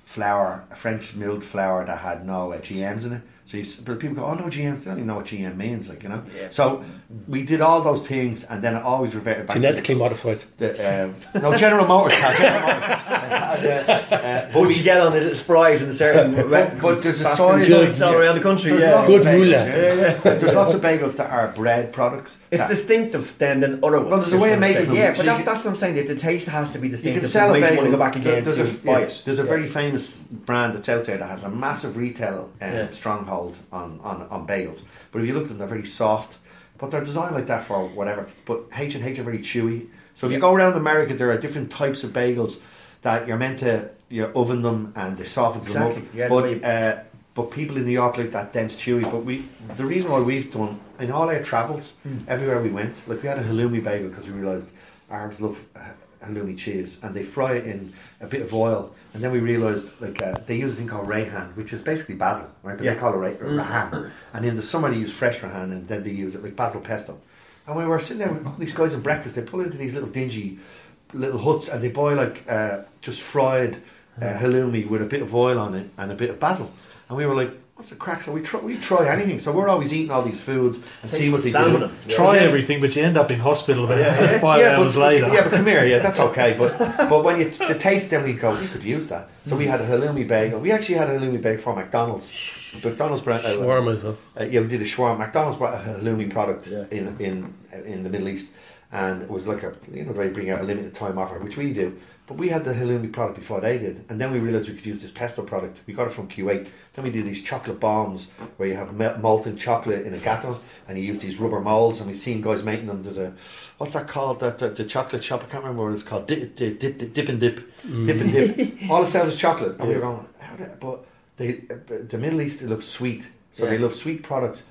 flour, a French milled flour that had no uh, GMs in it. So you, but people go, oh no GMs. They don't even know what GM means, like you know. Yeah. So we did all those things, and then it always reverted back. to Genetically modified. the, um, no General Motors. car, General Motors. [LAUGHS] uh, uh, but What we you get on the little sprites in certain But- but there's a fast size- joints all around the country. There's yeah. Good bagels. Yeah, yeah. There's lots of bagels that are bread products. It's that- distinctive then than other ones. Well, there's a way of making saying. them. Yeah, but that's, that's what I'm saying. The, the taste has to be distinctive. You distinctive. can sell to a bagel. go back again There's a, buy yeah, it. there's a very famous brand that's out there that has a massive retail um, Yeah. Stronghold on, on, on bagels. But if you look at them, they're very soft. But they're designed like that for whatever. But H and H are very chewy. So if you go around America, there are different types of bagels that you're meant to you oven them and they soften them Exactly, up. yeah, the way you- but uh, but people in New York like that dense chewy. But we the reason why we've done in all our travels, Hmm. everywhere we went, like we had a halloumi bagel because we realised Arabs love uh, halloumi cheese and they fry it in a bit of oil and then we realised like uh, they use a thing called rayhan which is basically basil right? But Yeah. they call it ray- rahan. And in the summer they use fresh rahan and then they use it like basil pesto. And we were sitting there with all these guys at breakfast they pull into these little dingy little huts and they buy like uh, just fried uh, halloumi with a bit of oil on it and a bit of basil and we were like what's the crack so we try, we try anything so we're always eating all these foods and seeing what they Salmon do them. Try Yeah. everything, but you end up in hospital about yeah, yeah, five yeah, hours but, later. Yeah, but come here, yeah, that's okay. But [LAUGHS] but when you the taste, then we go, we could use that. So we had a halloumi bagel. We actually had a halloumi bagel for McDonald's. McDonald's brand. Uh, Shawarma, so. uh, yeah, we did a shawarma. McDonald's brought a halloumi product Yeah. in in in the Middle East, and it was like a you know they bring out a limited time offer, which we do. But we had the halloumi product before they did, and then we realised we could use this pesto product. We got it from Kuwait. Then we did these chocolate bombs where you have molten chocolate in a gateau, and you use these rubber molds. And we've seen guys making them. There's a what's that called? The, the, the chocolate shop. I can't remember what it's called. Dip, dip, dip, dip, dip and dip, dip and dip. [LAUGHS] All it sells is chocolate. And we were going, how but they, the Middle East, they love sweet. So they love sweet products.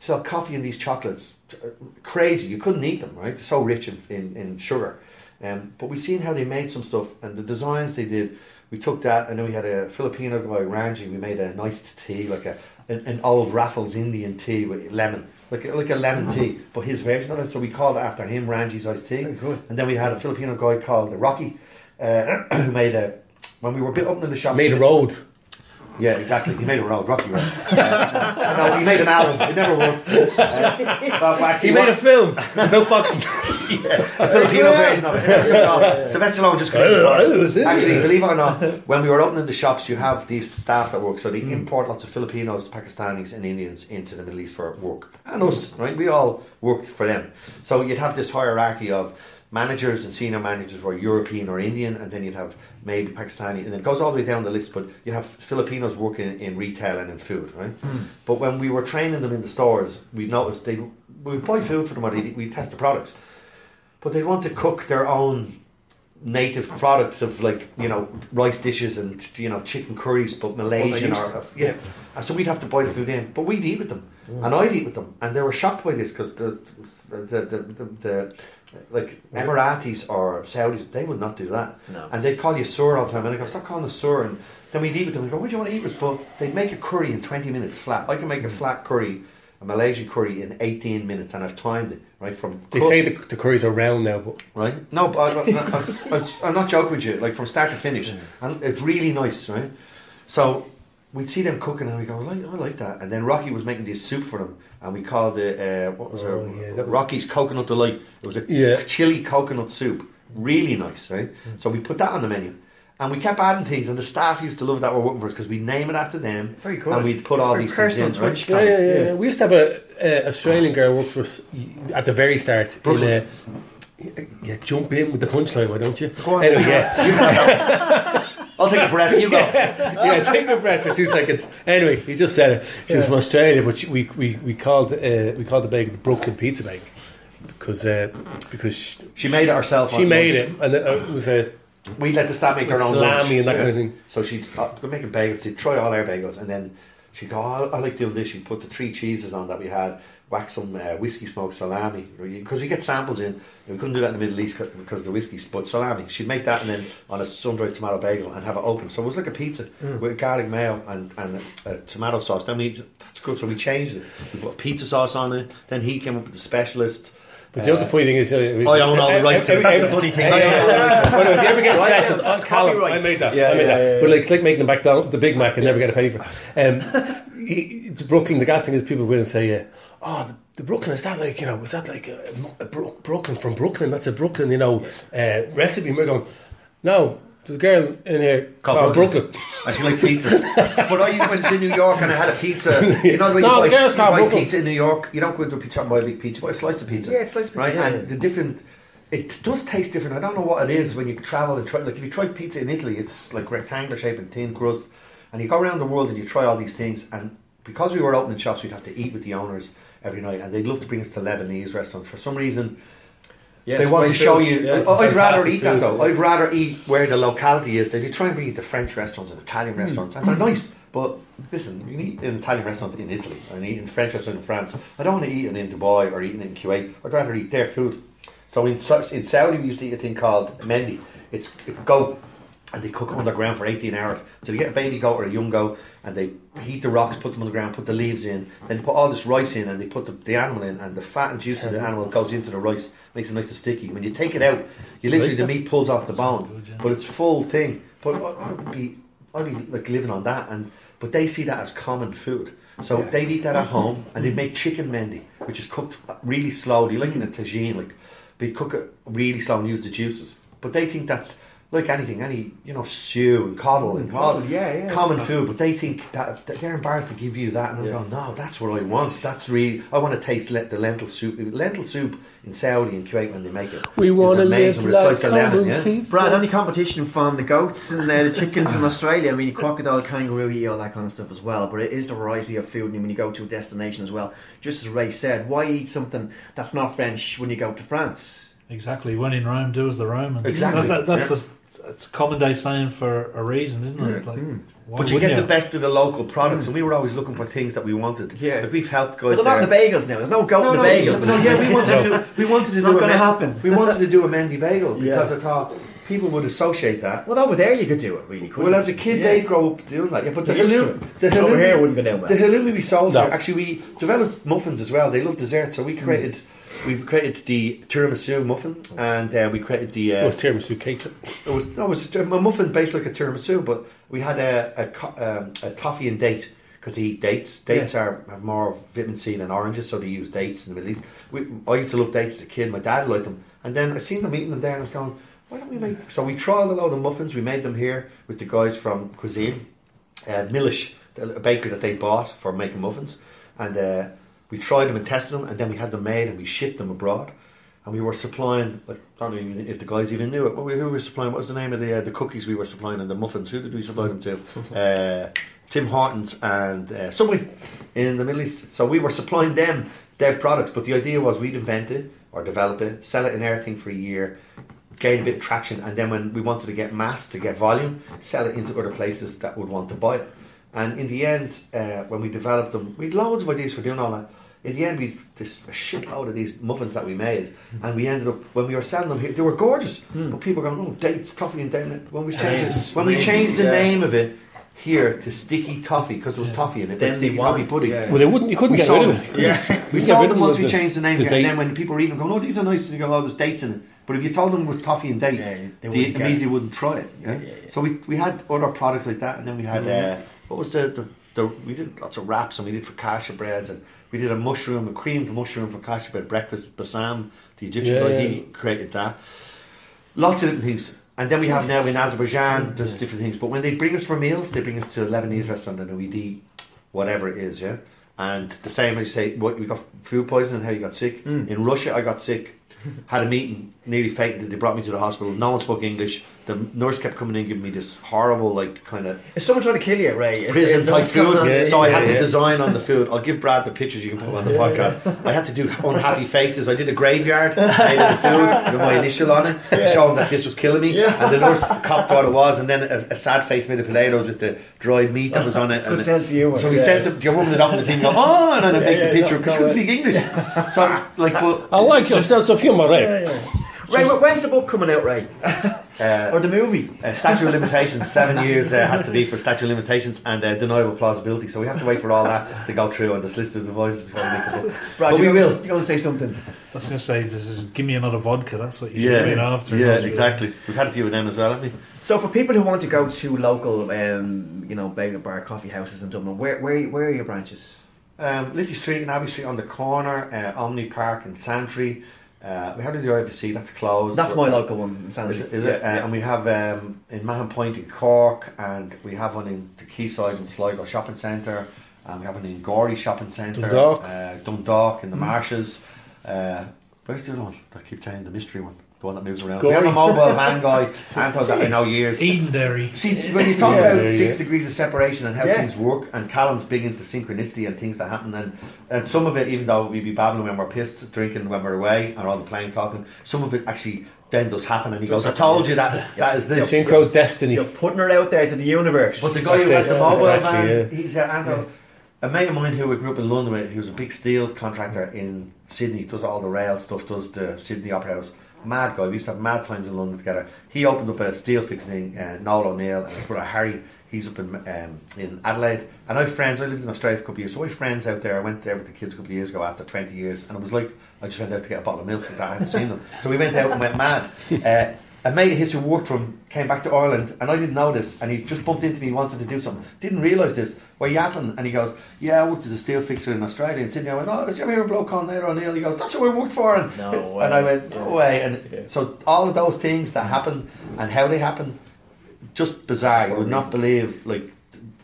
sell coffee and these chocolates, uh, crazy. You couldn't eat them, right? They're so rich in, in, in sugar. Um, but we seen how they made some stuff and the designs they did. We took that and then we had a Filipino guy, Ranji. We made a nice tea, like a an, an old Raffles Indian tea with lemon, like a, like a lemon tea, but his version of it. So we called it after him, Ranji's iced tea. And then we had a Filipino guy called the Rocky, uh, [CLEARS THROAT] who made a. When we were bit in the shop, Made a road. Yeah, exactly. He made a road, Rocky Road. Uh, no, he made an album. It never worked. Uh, but actually He made a film about boxing. [LAUGHS] yeah, a Filipino version of it. Sylvester Stallone just couldn't. Actually, believe it or not, when we were opening the shops, you have these staff that work. So they import lots of Filipinos, Pakistanis, and Indians into the Middle East for work, and us. Right, we all worked for them. So you'd have this hierarchy of managers and senior managers were European or Indian, and then you'd have maybe Pakistani, and then it goes all the way down the list. But you have Filipinos working in retail and in food, right? But when we were training them in the stores, we noticed they we would buy food for them, or they, we test the products, but they want to cook their own native products of like you know rice dishes and you know chicken curries, but Malaysian used or yeah. And so we'd have to buy the food in, but we'd eat with them, and I'd eat with them, and they were shocked by this because the the, the the the like Emiratis or Saudis, they would not do that, No. and they'd call you sir all the time, and I go stop calling us sir, and then we'd eat with them. and go, what do you want to eat with? us?" But they'd make a curry in twenty minutes flat. I can make a mm. flat curry. A Malaysian curry in 18 minutes, and I've timed it right from. They cook- say the, the curries are round now, but right? No, but I, I, I, I'm not joking with you. Like from start to finish, mm. and it's really nice, right? So we'd see them cooking, and we go, I like, I like that. And then Rocky was making this soup for them, and we called it uh, what was Oh, it? yeah, was- Rocky's coconut delight. It was a Yeah. chili coconut soup, really nice, right? So we put that on the menu. And we kept adding things, and the staff used to love that we're working for us because we name it after them, Very good. and we'd put all Very these things in. Right? yeah, yeah, yeah, yeah. We used to have a, a Australian girl work for us at the very start. in, uh, yeah, jump in with the punchline, why don't you? Go on. Anyway, yeah. [LAUGHS] [LAUGHS] I'll take a breath. You go. [LAUGHS] yeah, take a breath for two seconds. Anyway, he just said it. She was from Australia, but she, we, we, we called uh, we called the bag the Brooklyn Pizza Bag because uh, because she, She made it herself. she made lunch. it and it, uh, it was a We let the staff make their own salami lunch. and that kind of thing. So she'd uh, we're making bagels. She'd try all our bagels, and then she'd go, oh, I like doing this. She'd put the three cheeses on that we had, whack some uh, whiskey smoked salami because we get samples in. We couldn't do that in the Middle East because of the whiskey, but salami. She'd make that and then on a sun-dried tomato bagel and have it open. So it was like a pizza Mm. with garlic mayo and and uh, tomato sauce. Then we that's good. So we changed it. We put pizza sauce on it. Then he came up with the specialist. But you know what the funny thing is, uh, I own all the rights to it. That's the funny thing. I own all the rights to it. Well, if you ever get Right, specials, yeah. oh, Callum, I made that. Yeah, I made yeah, that. yeah, But like, it's like making them back down the Big Mac and never get a penny for. it. Um, Brooklyn, the gas thing is people will and say, uh, "Oh, the, the Brooklyn is that like you know, was that like a, a Bro- Brooklyn from Brooklyn? That's a Brooklyn, you know, uh, recipe." And we're going, "No, there's a girl in here Called called Brooklyn. Brooklyn." I she like pizza. [LAUGHS] but I went to New York and I had a pizza. [LAUGHS] You know the way No, you the buy, girls you can't buy Brooklyn. pizza in New York. You don't go to a pizza and buy a big pizza, you buy a slice of pizza. Yeah, it's slice of pizza, right? yeah, and the different. It does taste different. I don't know what it is when you travel and try. Like if you try pizza in Italy, it's like rectangular shape and thin crust, and you go around the world and you try all these things. And because we were opening shops, we'd have to eat with the owners every night, and they'd love to bring us to Lebanese restaurants. For some reason, Yeah, they want to show food. you. Yeah, I'd rather eat that food. though. I'd rather eat where the locality is. They try and bring the French restaurants and Hmm. Italian restaurants, and they're nice. But listen, you can eat in an Italian restaurant in Italy, and eat in French restaurant in France. I don't want to eat it in Dubai or eating it in Kuwait. I'd rather eat their food. So in in Saudi, we used to eat a thing called mendi. It's goat, and they cook it underground for 18 hours. So you get a baby goat or a young goat, and they heat the rocks, put them on the ground, put the leaves in, then they put all this rice in, and they put the, the animal in, and the fat and juice of the animal goes into the rice, makes it nice and sticky. When you take it out, you literally the meat pulls off the bone, but it's full thing. But I, I would be, I'd be like living on that, and but they see that as common food. So they'd eat that at home, and they'd make chicken mendi, which is cooked really slowly, like in a tagine, like they cook it really slow and use the juices. But they think that's like anything, any you know stew and coddle and all coddle, yeah, yeah. common food. But they think that, that they're embarrassed to give you that, and I'm Yeah. going, no, that's what I want. That's really I want to taste le- the lentil soup. Lentil soup in Saudi and Kuwait when they make it. We want to amazing live with a like slice lemon. Yeah. people. Brad, any competition from the goats and uh, the chickens in [LAUGHS] Australia? I mean, crocodile, kangaroo, eat all that kind of stuff as well. But it is the variety of food, and when you go to a destination as well, just as Ray said, why eat something that's not French when you go to France? Exactly. When in Rome, do as the Romans. Exactly, That's, that's yeah. the it's a common day saying for a reason, isn't it? Like, hmm. why But you wouldn't get the best of the local products, hmm. and we were always looking for things that we wanted. Yeah. like we've helped There's guys a lot in the bagels now. There's no goat No, in no, the bagels. no, yeah, we [LAUGHS] wanted to do, we wanted to It's do not a gonna happen. We wanted to do a Mendy bagel Yeah. because I thought people would associate that. Well, over there you could do it, really. couldn't Well, as a kid, Yeah. they grow up doing that. Yeah, but the They used halloumi, Over here wouldn't go down well. the halloumi we sold No. here, actually we developed muffins as well. They love desserts, so we hmm. created we created the tiramisu muffin, and uh, we created the. It Uh, was tiramisu cake. it was no, it was a muffin based like a tiramisu, but we had a a, um, a toffee and date because they eat dates. Dates are have more vitamin C than oranges, so they use dates in the Middle East. We, I used to love dates as a kid. My dad liked them, and then I seen them eating them there, and I was going, why don't we make? So we trialed a load of muffins. We made them here with the guys from Cuisine, uh, Millish, the- a baker that they bought for making muffins, and uh, we tried them and tested them, and then we had them made and we shipped them abroad. And we were supplying, like, I don't know even if the guys even knew it. But we, who were supplying? What was the name of the uh, the cookies we were supplying and the muffins? Who did we supply them to? [LAUGHS] Uh, Tim Hortons and uh, Subway in the Middle East. So we were supplying them their products. But the idea was we'd invent it or develop it, sell it in everything for a year, gain a bit of traction, and then when we wanted to get mass to get volume, sell it into other places that would want to buy it. And in the end, uh, when we developed them, we had loads of ideas for doing all that. In the end, we this a shitload of these muffins that we made, and we ended up when we were selling them here, they were gorgeous. But people were going, "Oh, dates, toffee, and then when we changed Names, it, when we changed the yeah. name of it here to sticky toffee because there was toffee in it, Then like sticky they toffee pudding. yeah. Well, they wouldn't. You couldn't We get rid of it. Yeah. couldn't- We you sold get them once we changed the name, the and then when people were eating them, going, "Oh, these are nice," and you go, "Oh, there's dates in it." But if you told them it was toffee and date, Yeah, they they, wouldn't get immediately it. wouldn't try it. Yeah? Yeah, yeah, yeah. So we we had other products like that, and then we had uh, what was the, the the we did lots of wraps, and we did focaccia breads, and we did a mushroom, a creamed mushroom focaccia bread breakfast. Bassam, the Egyptian Yeah, guy, yeah. he created that. Lots of different things. And then we have now in Azerbaijan, there's different things. But when they bring us for meals, they bring us to a Lebanese restaurant and we'd eat whatever it is, yeah? And the same as you say, what we got food poisoning, how you got sick. Hmm. In Russia, I got sick, had a meeting, nearly fainted. They brought me to the hospital. No one spoke English. The nurse kept coming in, giving me this horrible, like, kind of Is someone trying to kill you, Ray? Is, prison is that type food. Yeah, so I had yeah, to design on the food. I'll give Brad the pictures you can put on the podcast. I had to do unhappy faces. I did a graveyard made of the food with my initial on it to show them that this was killing me. Yeah. And the nurse cop thought it was, and then a, a sad face made of potatoes with the dried meat that was on it. Good And sense of humour, So we yeah. sent the, you're rubbing it up in the thing, go, oh, and then I Yeah, take yeah, the picture no, because no, she couldn't speak English. [LAUGHS] So, like, but. I like your sense of humour, right? Yeah, yeah. Ray, wh- when's the book coming out, Ray? Uh, or the movie? Uh, statute of limitations, seven years uh, has to be for statute of limitations and uh, deniable plausibility. So we have to wait for all that to go through and the solicitor's advice before we make the books. Brad, but we you're will. You're going to say something. I was going to say, this is, give me another vodka. That's what you should Yeah, have been after. yeah, Those- exactly. We've had a few of them as well, haven't we? So, for people who want to go to local, um, you know, bagel bar, coffee houses in Dublin, where, where, where are your branches? Um, Liffey Street and Abbey Street on the corner, uh, Omni Park in Santry. Uh, we have the IFC, that's closed. That's my local one. in Is it? Is it? Uh, yeah. And we have um, in Mahon Point in Cork, and we have one in the Quayside in Sligo Shopping Centre, and we have one in Gorey Shopping Centre, Dundalk. uh, Dundalk in the Marshes. Uh, where's the other one? I keep saying the mystery one, the one that moves around. We have a mobile van guy, Anto, that I know years. Edenderry. See, when you talk Yeah, about yeah, six yeah. degrees of separation and how Yeah. things work, and Callum's big into synchronicity and things that happen, and, and some of it, even though we be babbling when we're pissed, drinking when we're away, and all the plane talking, some of it actually then does happen, and he goes, "I told you that is, that is this." Synchro destiny. You're putting her out there to the universe. But the guy who has the mobile exactly, van, yeah. he's uh, Anto, a mate of mine who I grew up in London with, he was a big steel contractor in Sydney, does all the rail stuff, does the Sydney Opera House. Mad guy, we used to have mad times in London together. He opened up a steel fixing thing, uh, Noel O'Neill and his brother Harry, he's up in um, in Adelaide. And I have friends, I lived in Australia for a couple of years, so I have friends out there. I went there with the kids a couple of years ago after 20 years, and it was like I just went out to get a bottle of milk because I hadn't seen them. So we went out and went mad. [LAUGHS] Uh, a mate of his who worked for him came back to Ireland and I didn't know this and he just bumped into me wanted to do something. Didn't realise this we're yapping and he goes yeah I worked as a steel fixer in Australia and Sydney. I went oh did you ever hear a bloke called Nader O'Neill? He goes that's who I worked for. And, No and I went no way. And so all of those things that happen and how they happen just bizarre. You would not believe like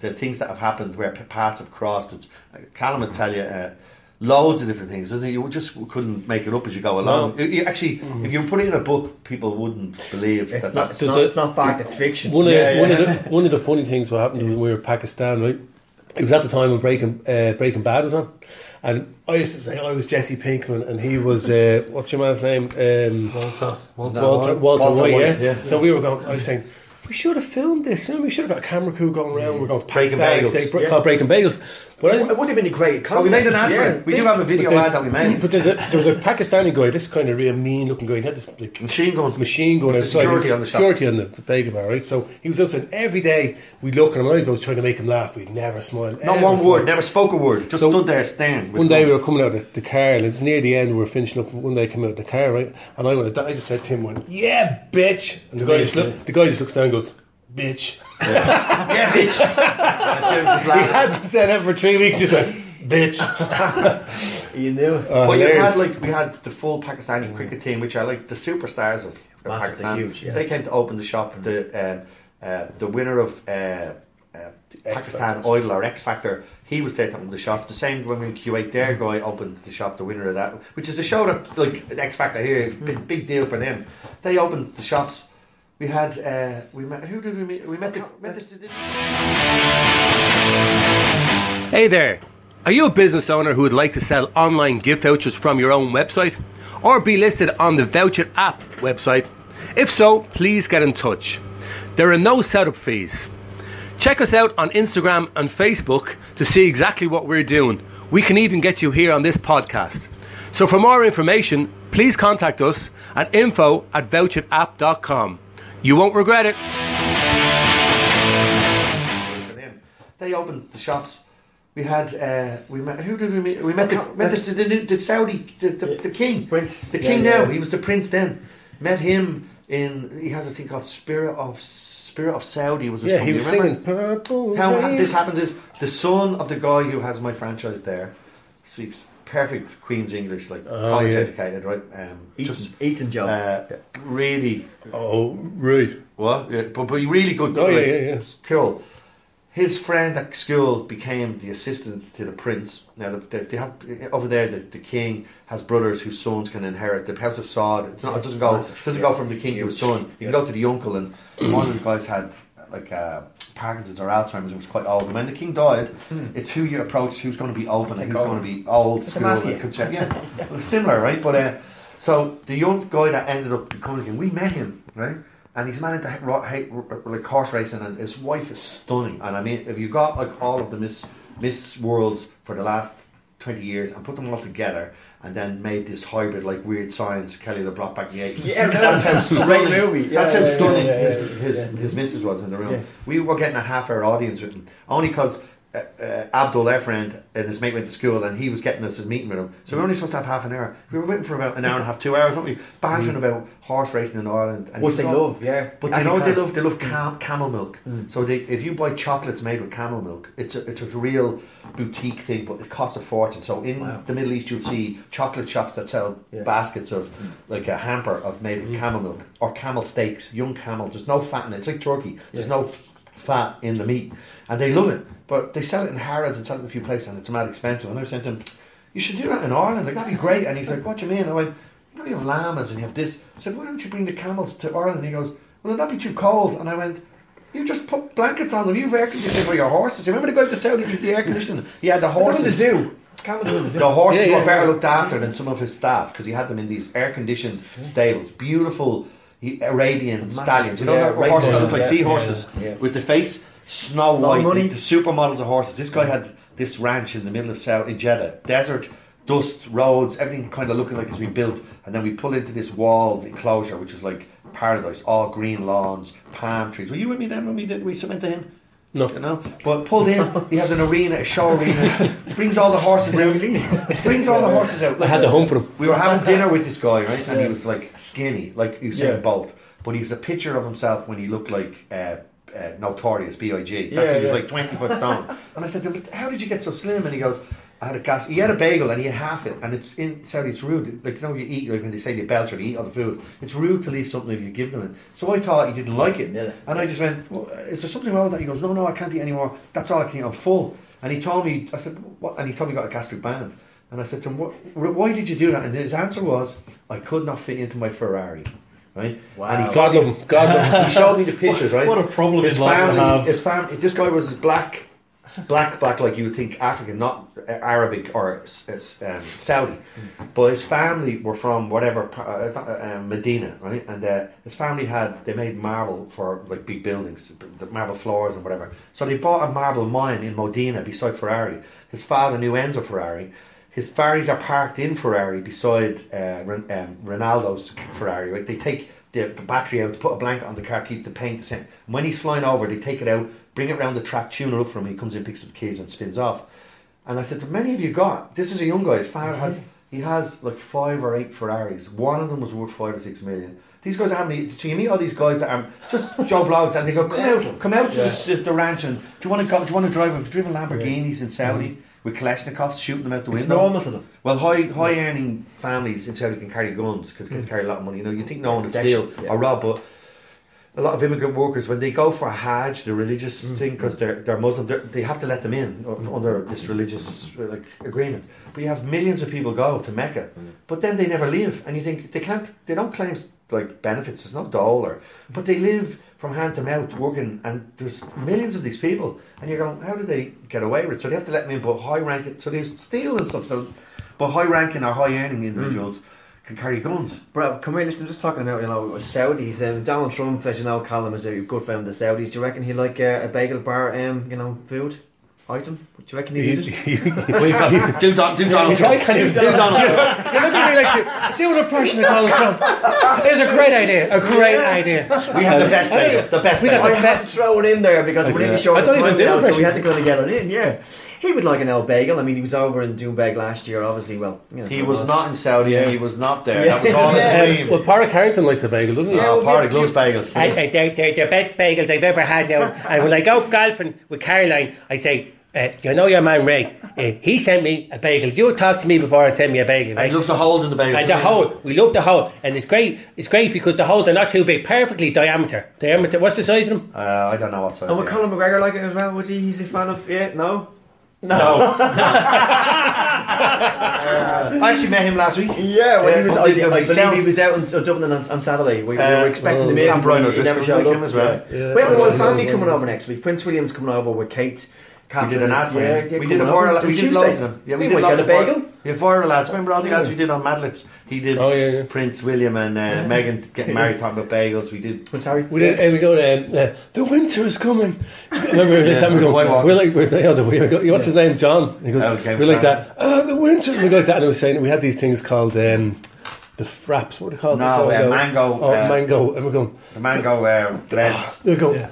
the things that have happened where paths have crossed. It's Callum would tell you uh, loads of different things and you just couldn't make it up as you go along You- you actually if you put it in a book people wouldn't believe it's that not, that's it's, not, it- it's not fact, it's fiction. One of, Yeah, one, of the, one of the funny things what happened when we were in Pakistan, right? it was at the time when Breaking uh, Breaking Bad was on, and I used to say I was Jesse Pinkman, and he was uh, what's your man's name? Um, Walter. Walter. Walter, White. Walter, Walter White, White, yeah. yeah. So we were going. I was saying we should have filmed this. You know, we should have got a camera crew going around. We're going to Breaking Pakistan, Bagels. they bre- Yeah. called Breaking Bagels. But It would have been a great Oh, we made an ad concept, for yeah. it. We do have a video ad that we made. But there's a, there was a Pakistani guy, this kind of real mean looking guy. He had this like, Machine gun. machine gun outside. security on the shop. security on the, the bar, right? So he was outside every day. We'd look at him, I was trying to make him laugh. We'd never smile. Not one word, never spoke a word. Just So- stood there staring. One day we were coming out of the car, and it's near the end. We were finishing up. One day I came out of the car, right? And I went. I just said to him, "Went, yeah, bitch." And the guy just look, the guy just looks down, and goes, "Bitch." Yeah, bitch. And [LAUGHS] He hadn't said it for three weeks. Just went, "Bitch." [LAUGHS] You knew. Oh, But you had like we had the full Pakistani cricket team, which are like the superstars of, of Massive, Pakistan. they're huge, yeah. They came to open the shop. The um, uh, the winner of uh, uh, Pakistan Factors. Idol or X Factor, he was there to open the shop. The same when we were in Kuwait, their Mm. guy opened the shop. The winner of that, which is a show that like X Factor here, Mm. big, big deal for them. They opened the shops. We had uh, we met who did we meet? We met the met this. Hey there! Are you a business owner who would like to sell online gift vouchers from your own website or be listed on the Voucher app website? If so, please get in touch. There are no setup fees. Check us out on Instagram and Facebook to see exactly what we're doing. We can even get you here on this podcast. So for more information, please contact us at info at voucherapp.com. You won't regret it. They opened the shops. We had uh, we met who did we meet? We met the met the, the, the, the Saudi the, the, the king Prince. the king yeah. now he was the prince then. Met him in he has a thing called Spirit of Spirit of Saudi was his Yeah, he was remember? singing Purple. How ha- Rain." this happens is the son of the guy who has my franchise there speaks perfect Queen's English, like Oh, college yeah. educated, right? Um, Ethan, just Ethan Joe. uh, really Oh, right. what? Yeah, but but really good. Oh, yeah, like, yeah, yeah. Cool. His friend at school became the assistant to the prince. Now they, they have over there. The, the king has brothers whose sons can inherit the house of Saud. It's not. It doesn't go. Massive, doesn't yeah. go from the king to his son. You can go to the uncle, and one of the guys had like uh, Parkinson's or Alzheimer's and was quite old. And when the king died, it's who you approach, who's going to be open, and who's going to be old a school. and yeah, [LAUGHS] similar, right? But uh, so the young guy that ended up becoming king, we met him, right? And he's man into ro- hate, r- like horse racing, and his wife is stunning. And I mean, if you got like all of the Miss Miss Worlds for the last twenty years and put them all together, and then made this hybrid like weird science, Kelly LeBrock back the eighties. Yeah, that's how stunning. movie. Yeah, that's how yeah, stunning yeah, his his, his missus was in the room. We were getting a half hour audience with him only because. Uh, uh, Abdul, their friend, and his mate went to school, and he was getting us a meeting with him. So we were only supposed to have half an hour. We were waiting for about an hour and a half, two hours, weren't we? Bantering about horse racing in Ireland. And Which they all- love, yeah. But And you know what they love? They love cam- camel milk. So they, if you buy chocolates made with camel milk, it's a, it's a real boutique thing, but it costs a fortune. So in Wow. the Middle East, you'll see chocolate shops that sell Yeah. baskets of like a hamper of made with camel milk or camel steaks, young camel. There's no fat in it. It's like turkey. There's no fat in the meat, and they love it. But they sell it in Harrods and sell it in a few places, and it's mad expensive. And I was saying to him, "You should do that in Ireland. Like that'd be great." And he's like, "What do you mean?" I went, "You know, you have llamas and you have this." I said, "Why don't you bring the camels to Ireland?" And he goes, "Well, that'd not be too cold." And I went. You just put blankets on them. You've air conditioning for your horses. You remember the guy to the Saudi with the air conditioning? He had the Down in the horses. zoo. Camel in the zoo. The horses Yeah, yeah, were better yeah. looked after than some of his staff because he had them in these air conditioned stables. Beautiful Arabian stallions. You know yeah, that horses that look horses, like seahorses yeah, yeah. with the face snow It's white. money. The, the supermodels of horses. This guy had this ranch in the middle of South in Jeddah, desert. Dust, roads, everything kind of looking like it's been built, and then we pull into this walled enclosure, which is like paradise, all green lawns, palm trees. Were you with me then when we did we submit to him? No. You know, but pulled in, he has an arena, a show arena. [LAUGHS] brings all the horses out. brings all the horses out. I had to hump him. We were having [LAUGHS] dinner with this guy, right? And he was like skinny, like Usain Yeah. Bolt. But he was a picture of himself when he looked like uh, uh, Notorious, B.I.G. That's Yeah, he was yeah. like 20 foot stone. [LAUGHS] and I said, to him, how did you get so slim? And he goes, I had a gas. He had a bagel and he had half it. And it's in Saudi, it's rude. Like, you know, you eat, like when they say they belch or they eat all the food, it's rude to leave something if you give them it. So I thought he didn't like it. Yeah. And I just went, well, is there something wrong with that? He goes, no, no, I can't eat anymore. That's all I can eat. I'm full. And he told me, I said, what? And he told me he got a gastric band. And I said to him, what, why did you do that? And his answer was, I could not fit into my Ferrari. Right? Wow. And he God love him. God love him. he [LAUGHS] showed me the pictures, right? What a problem his family, have. his family. This guy was black, black, black like you would think African, not Arabic or um, Saudi. But his family were from whatever uh, uh, um, Medina, right? And uh, his family had they made marble for like big buildings, the marble floors and whatever. So they bought a marble mine in Modena beside Ferrari. His father knew Enzo Ferrari. His Ferraris are parked in Ferrari beside uh, um, Ronaldo's Ferrari. Right? They take the battery out, put a blanket on the car, keep the paint the same. And when he's flying over, they take it out, bring it round the track, tune it up for him. He comes in, picks up the keys, and spins off. And I said, "Do many of you got? This is a young guy. His father has he has like five or eight Ferraris. One of them was worth five or six million. These guys are having. So you meet all these guys that are just [LAUGHS] Joe Bloggs, and they go, "Come out, come out to the, the ranch, and do you want to go? Do you want to drive? We've driven Lamborghinis in Saudi with Kalashnikovs, shooting them out the It's window. normal to them. Well, high high earning families in Saudi can carry guns because they can mm. carry a lot of money. You know, you think no one would steal Protection, yeah. or rob, but a lot of immigrant workers when they go for a Hajj, the religious mm. thing, because they're they're Muslim, they're, they have to let them in u- under this religious uh, like agreement. But you have millions of people go to Mecca, but then they never leave, and you think they can't, they don't claim like benefits. There's no dole, or but they live from hand to mouth working, and there's millions of these people, and you're going, how do they get away with it? So they have to let them in, but high ranking, so they steal and stuff. So, but high ranking or high earning individuals can carry guns. Bro, come here, listen, I'm just talking about, you know, Saudis. Um, Donald Trump, as you know, Colin is a good friend of the Saudis. Do you reckon he like uh, a bagel bar, um, you know, food item? Do you reckon he do this? We've got do, Don, do Donald I Trump. do Donald Trump. [LAUGHS] You're looking at me like, do an impression of Donald Trump. It's a great idea. A great idea. We have the best bagels. The best We got I had to throw it in there because we're Okay. really short I of don't even do now, so we had impressions. to kind of get it in, yeah. He would like an El Bagel. I mean, he was over in Doonbeg last year, obviously. Well, you know, He was not in Saudi. Yeah. He was not there. Yeah. That was all a Yeah. dream. Um, well, Pádraig Harrington likes a bagel, doesn't he? oh, Party loves bagels. I, I, they're, they're the best bagels I've ever had now. [LAUGHS] And when I go golfing with Caroline, I say, uh, you know your man Ray, [LAUGHS] uh, he sent me a bagel. You talked to me before I sent me a bagel, And right? he loves the holes in the bagels. And the hole, we love the hole, and it's great. It's great because the holes are not too big, perfectly diameter. Diameter. What's the size of them? Uh, I don't know what size. And would they Conor McGregor like it as well? Was he? He's a fan of yeah? No. No. are. [LAUGHS] I actually met him last week. Yeah, when Yeah, he was, but I, I believe he was out in uh, Dublin on, on Saturday. We, we Uh, were expecting oh, him in. and Brian but he O'Driscoll never showed like up. him as well. Yeah. We have a whole family coming over next week. Prince William's coming over with Kate. We did an ad for yeah, him. We did a coming over viral. We did Tuesday. loads of them. Yeah, we We did might lots get a of bagel. viral. Yeah, viral ads. Remember all the ads we did on Madlets? He did. Oh, yeah, yeah. Prince William and uh, Meghan getting married, talking about bagels. We did. Prince Harry. We did, and we go to uh, the winter is coming. Remember, we Yeah, like that, we go, we're like, we're, you know, the, we go, what's his name, John? He goes, Okay, we're like that. Oh, the winter. We go like that, and I was saying we had these things called um, the fraps. What are they called? No, They uh, mango, Oh, uh, mango. And we're going. The mango uh, blends. They go.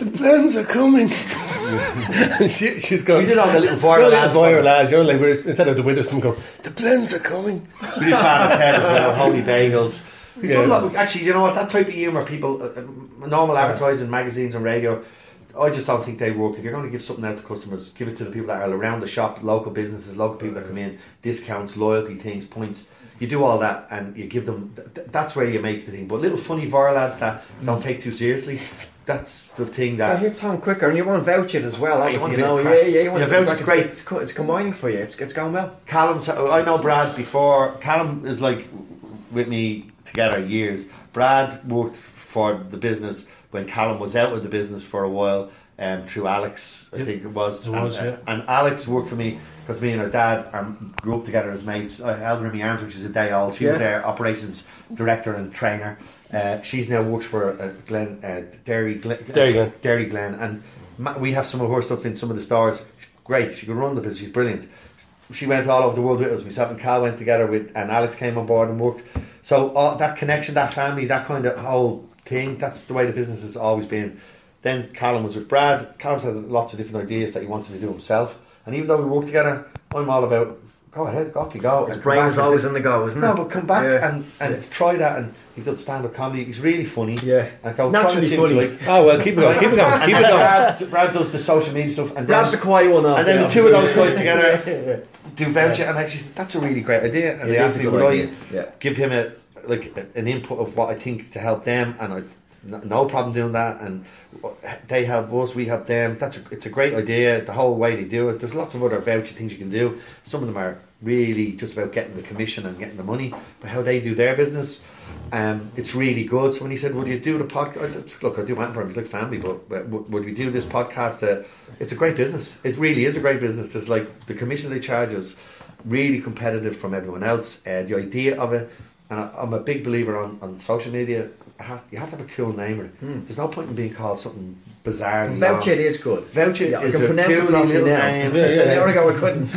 Yeah. The blends are coming. [LAUGHS] she, she's going. We did all the little You viral know, little ads. viral for- ads. You know, like we're, instead of the winter's coming, go. The blends are coming. We did Father Ted as well, Holy Bagels. [LAUGHS] We've done a Yeah. lot. Actually, you know what? That type of humour, people, uh, uh, normal advertising, magazines and radio, I just don't think they work. If you're going to give something out to customers, give it to the people that are around the shop, local businesses, local people that come in, discounts, loyalty things, points. You do all that and you give them. Th- th- that's where you make the thing. But little funny viral ads that don't take too seriously. That's the thing That that. hits home quicker, and you want to vouch it as well. you Obviously, want you know, yeah, yeah, you want Yeah, a vouch is great. It's, it's, co- it's combining for you. It's, it's going well. Callum, I know Brad before. Callum is like with me together years. Brad worked for the business when Callum was out of the business for a while. Um, through Alex, I Yep. think it was. It was, and, yeah. uh, and Alex worked for me because me and her dad um, grew up together as mates. I held her in my arms when she was a day old. She was their operations director and trainer. Uh, she's now works for uh, Glen uh, Dairy Glen, Dairy Glen. Dairy Glen, and ma- we have some of her stuff in some of the stores. She's great. She could run the business. She's brilliant. She went all over the world with us. Myself and Cal went together with, and Alex came on board and worked. So all that connection, that family, that kind of whole thing. That's the way the business has always been. Then Callum was with Brad. Callum's had lots of different ideas that he wanted to do himself. And even though we work together, I'm all about go ahead, go off you go. His and come brain is always do- in the go, isn't it? no, but come back Yeah. and, and try that. And he's done stand up comedy. He's really funny. Yeah. And go, Naturally try and see what funny. like. Oh well, keep it going, keep it going, keep it going. Brad, Brad does the social media stuff. And Brad's the quiet one. and then yeah. the two of those guys together do voucher. And actually, that's a really great idea. And It they asked me, would idea, I yeah. give him a like an input of what I think to help them? And I no, problem doing that, and they help us, we help them. That's a, it's a great idea. The whole way they do it. There's lots of other voucher things you can do. Some of them are really just about getting the commission and getting the money, but how they do their business, um, it's really good. So when he said, "Would you do the podcast?" Look, I do him. He's like family, but, but would we do this podcast? Uh, it's a great business. It really is a great business. There's like the commission they charge is really competitive from everyone else. Uh, the idea of it, and I, I'm a big believer on, on social media. Have, you have to have a cool name. Or, hmm. There's no point in being called something bizarre. Voucher is good. Voucher Yeah, is can a pronounce it cool little name. Yeah, yeah, an hour ago I couldn't.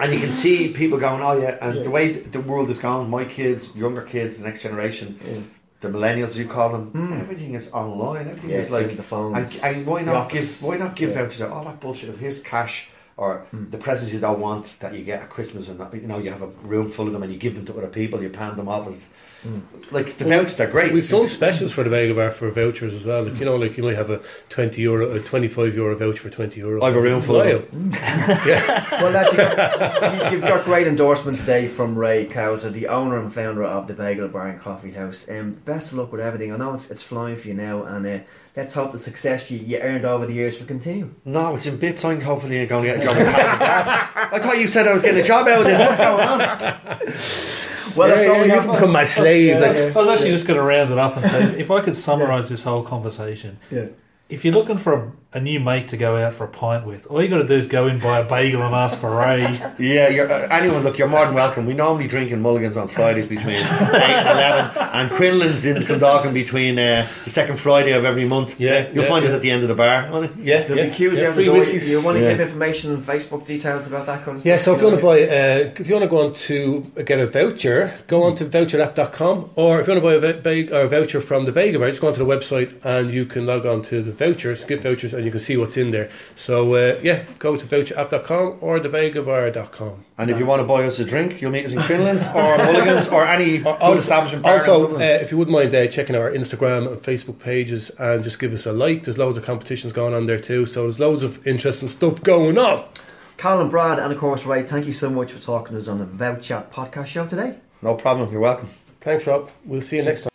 and you can see people going, oh yeah, and the way the world is going, my kids, younger kids, the next generation, the millennials, you call them, hmm. everything is online. Everything Yeah, is like the phones, And, and why not give? Why not give Yeah. vouchers? All that bullshit. Here's cash. Or the presents you don't want that you get at Christmas, and that, you know you have a room full of them, and you give them to other people. You pan them off as like the vouchers are great. We've It's done just- specials for the Bagel Bar for vouchers as well. Like you know, like you might have a twenty euro, a twenty-five euro voucher for twenty euro. I have a room full of them. [LAUGHS] yeah, Well, that's, [LAUGHS] you, you've got great endorsement today from Ray Cowzer, the owner and founder of the Bagel Bar and Coffee House. Um, best of luck with everything. I know it's, it's flying for you now, and uh, let's hope the success you, you earned over the years will continue. No, it's in bits. I'm hopefully you're going to get a job. at Harvard Bar. I thought you said I was getting a job out of this. What's going on? [LAUGHS] Well, yeah, that's all yeah, we you have. can become my slave. Like, I was actually just going to round it up and say, if I could summarise this whole conversation, Yeah. If you're looking for a, a new mate to go out for a pint with, all you got to do is go in buy a bagel and ask for Ray. [LAUGHS] Yeah, you're, uh, anyone, look, you're more than welcome. We normally drink in Mulligan's on Fridays between [LAUGHS] 8 and 11, and Quinlan's in Clondalkin between uh, the second Friday of every month. Yeah, You'll yeah, find us at the end of the bar. won't yeah, There'll yeah. be queues yeah, out the free door. whiskies. You want to Yeah. give information, and Facebook details about that kind of Yeah, stuff? so if you want to buy, uh, if you want to go on to get a voucher, go on to voucherapp.com, or if you want to buy a, va- bag, or a voucher from the Bagel Bar, just go onto the website and you can log on to the vouchers, gift vouchers, and you can see what's in there. So uh, yeah, go to voucherapp.com or thebagelbar.com. And if you want to buy us a drink, you'll meet us in Quinlan's or [LAUGHS] Mulligan's or any good Also, establishment also uh, if you wouldn't mind uh, checking our Instagram and Facebook pages and just give us a like, there's loads of competitions going on there too. So there's loads of interesting stuff going on. Colin, Brad, and of course Ray, thank you so much for talking to us on the Vouch Chat podcast show today. no problem, you're welcome. Thanks, Rob. We'll see you next time.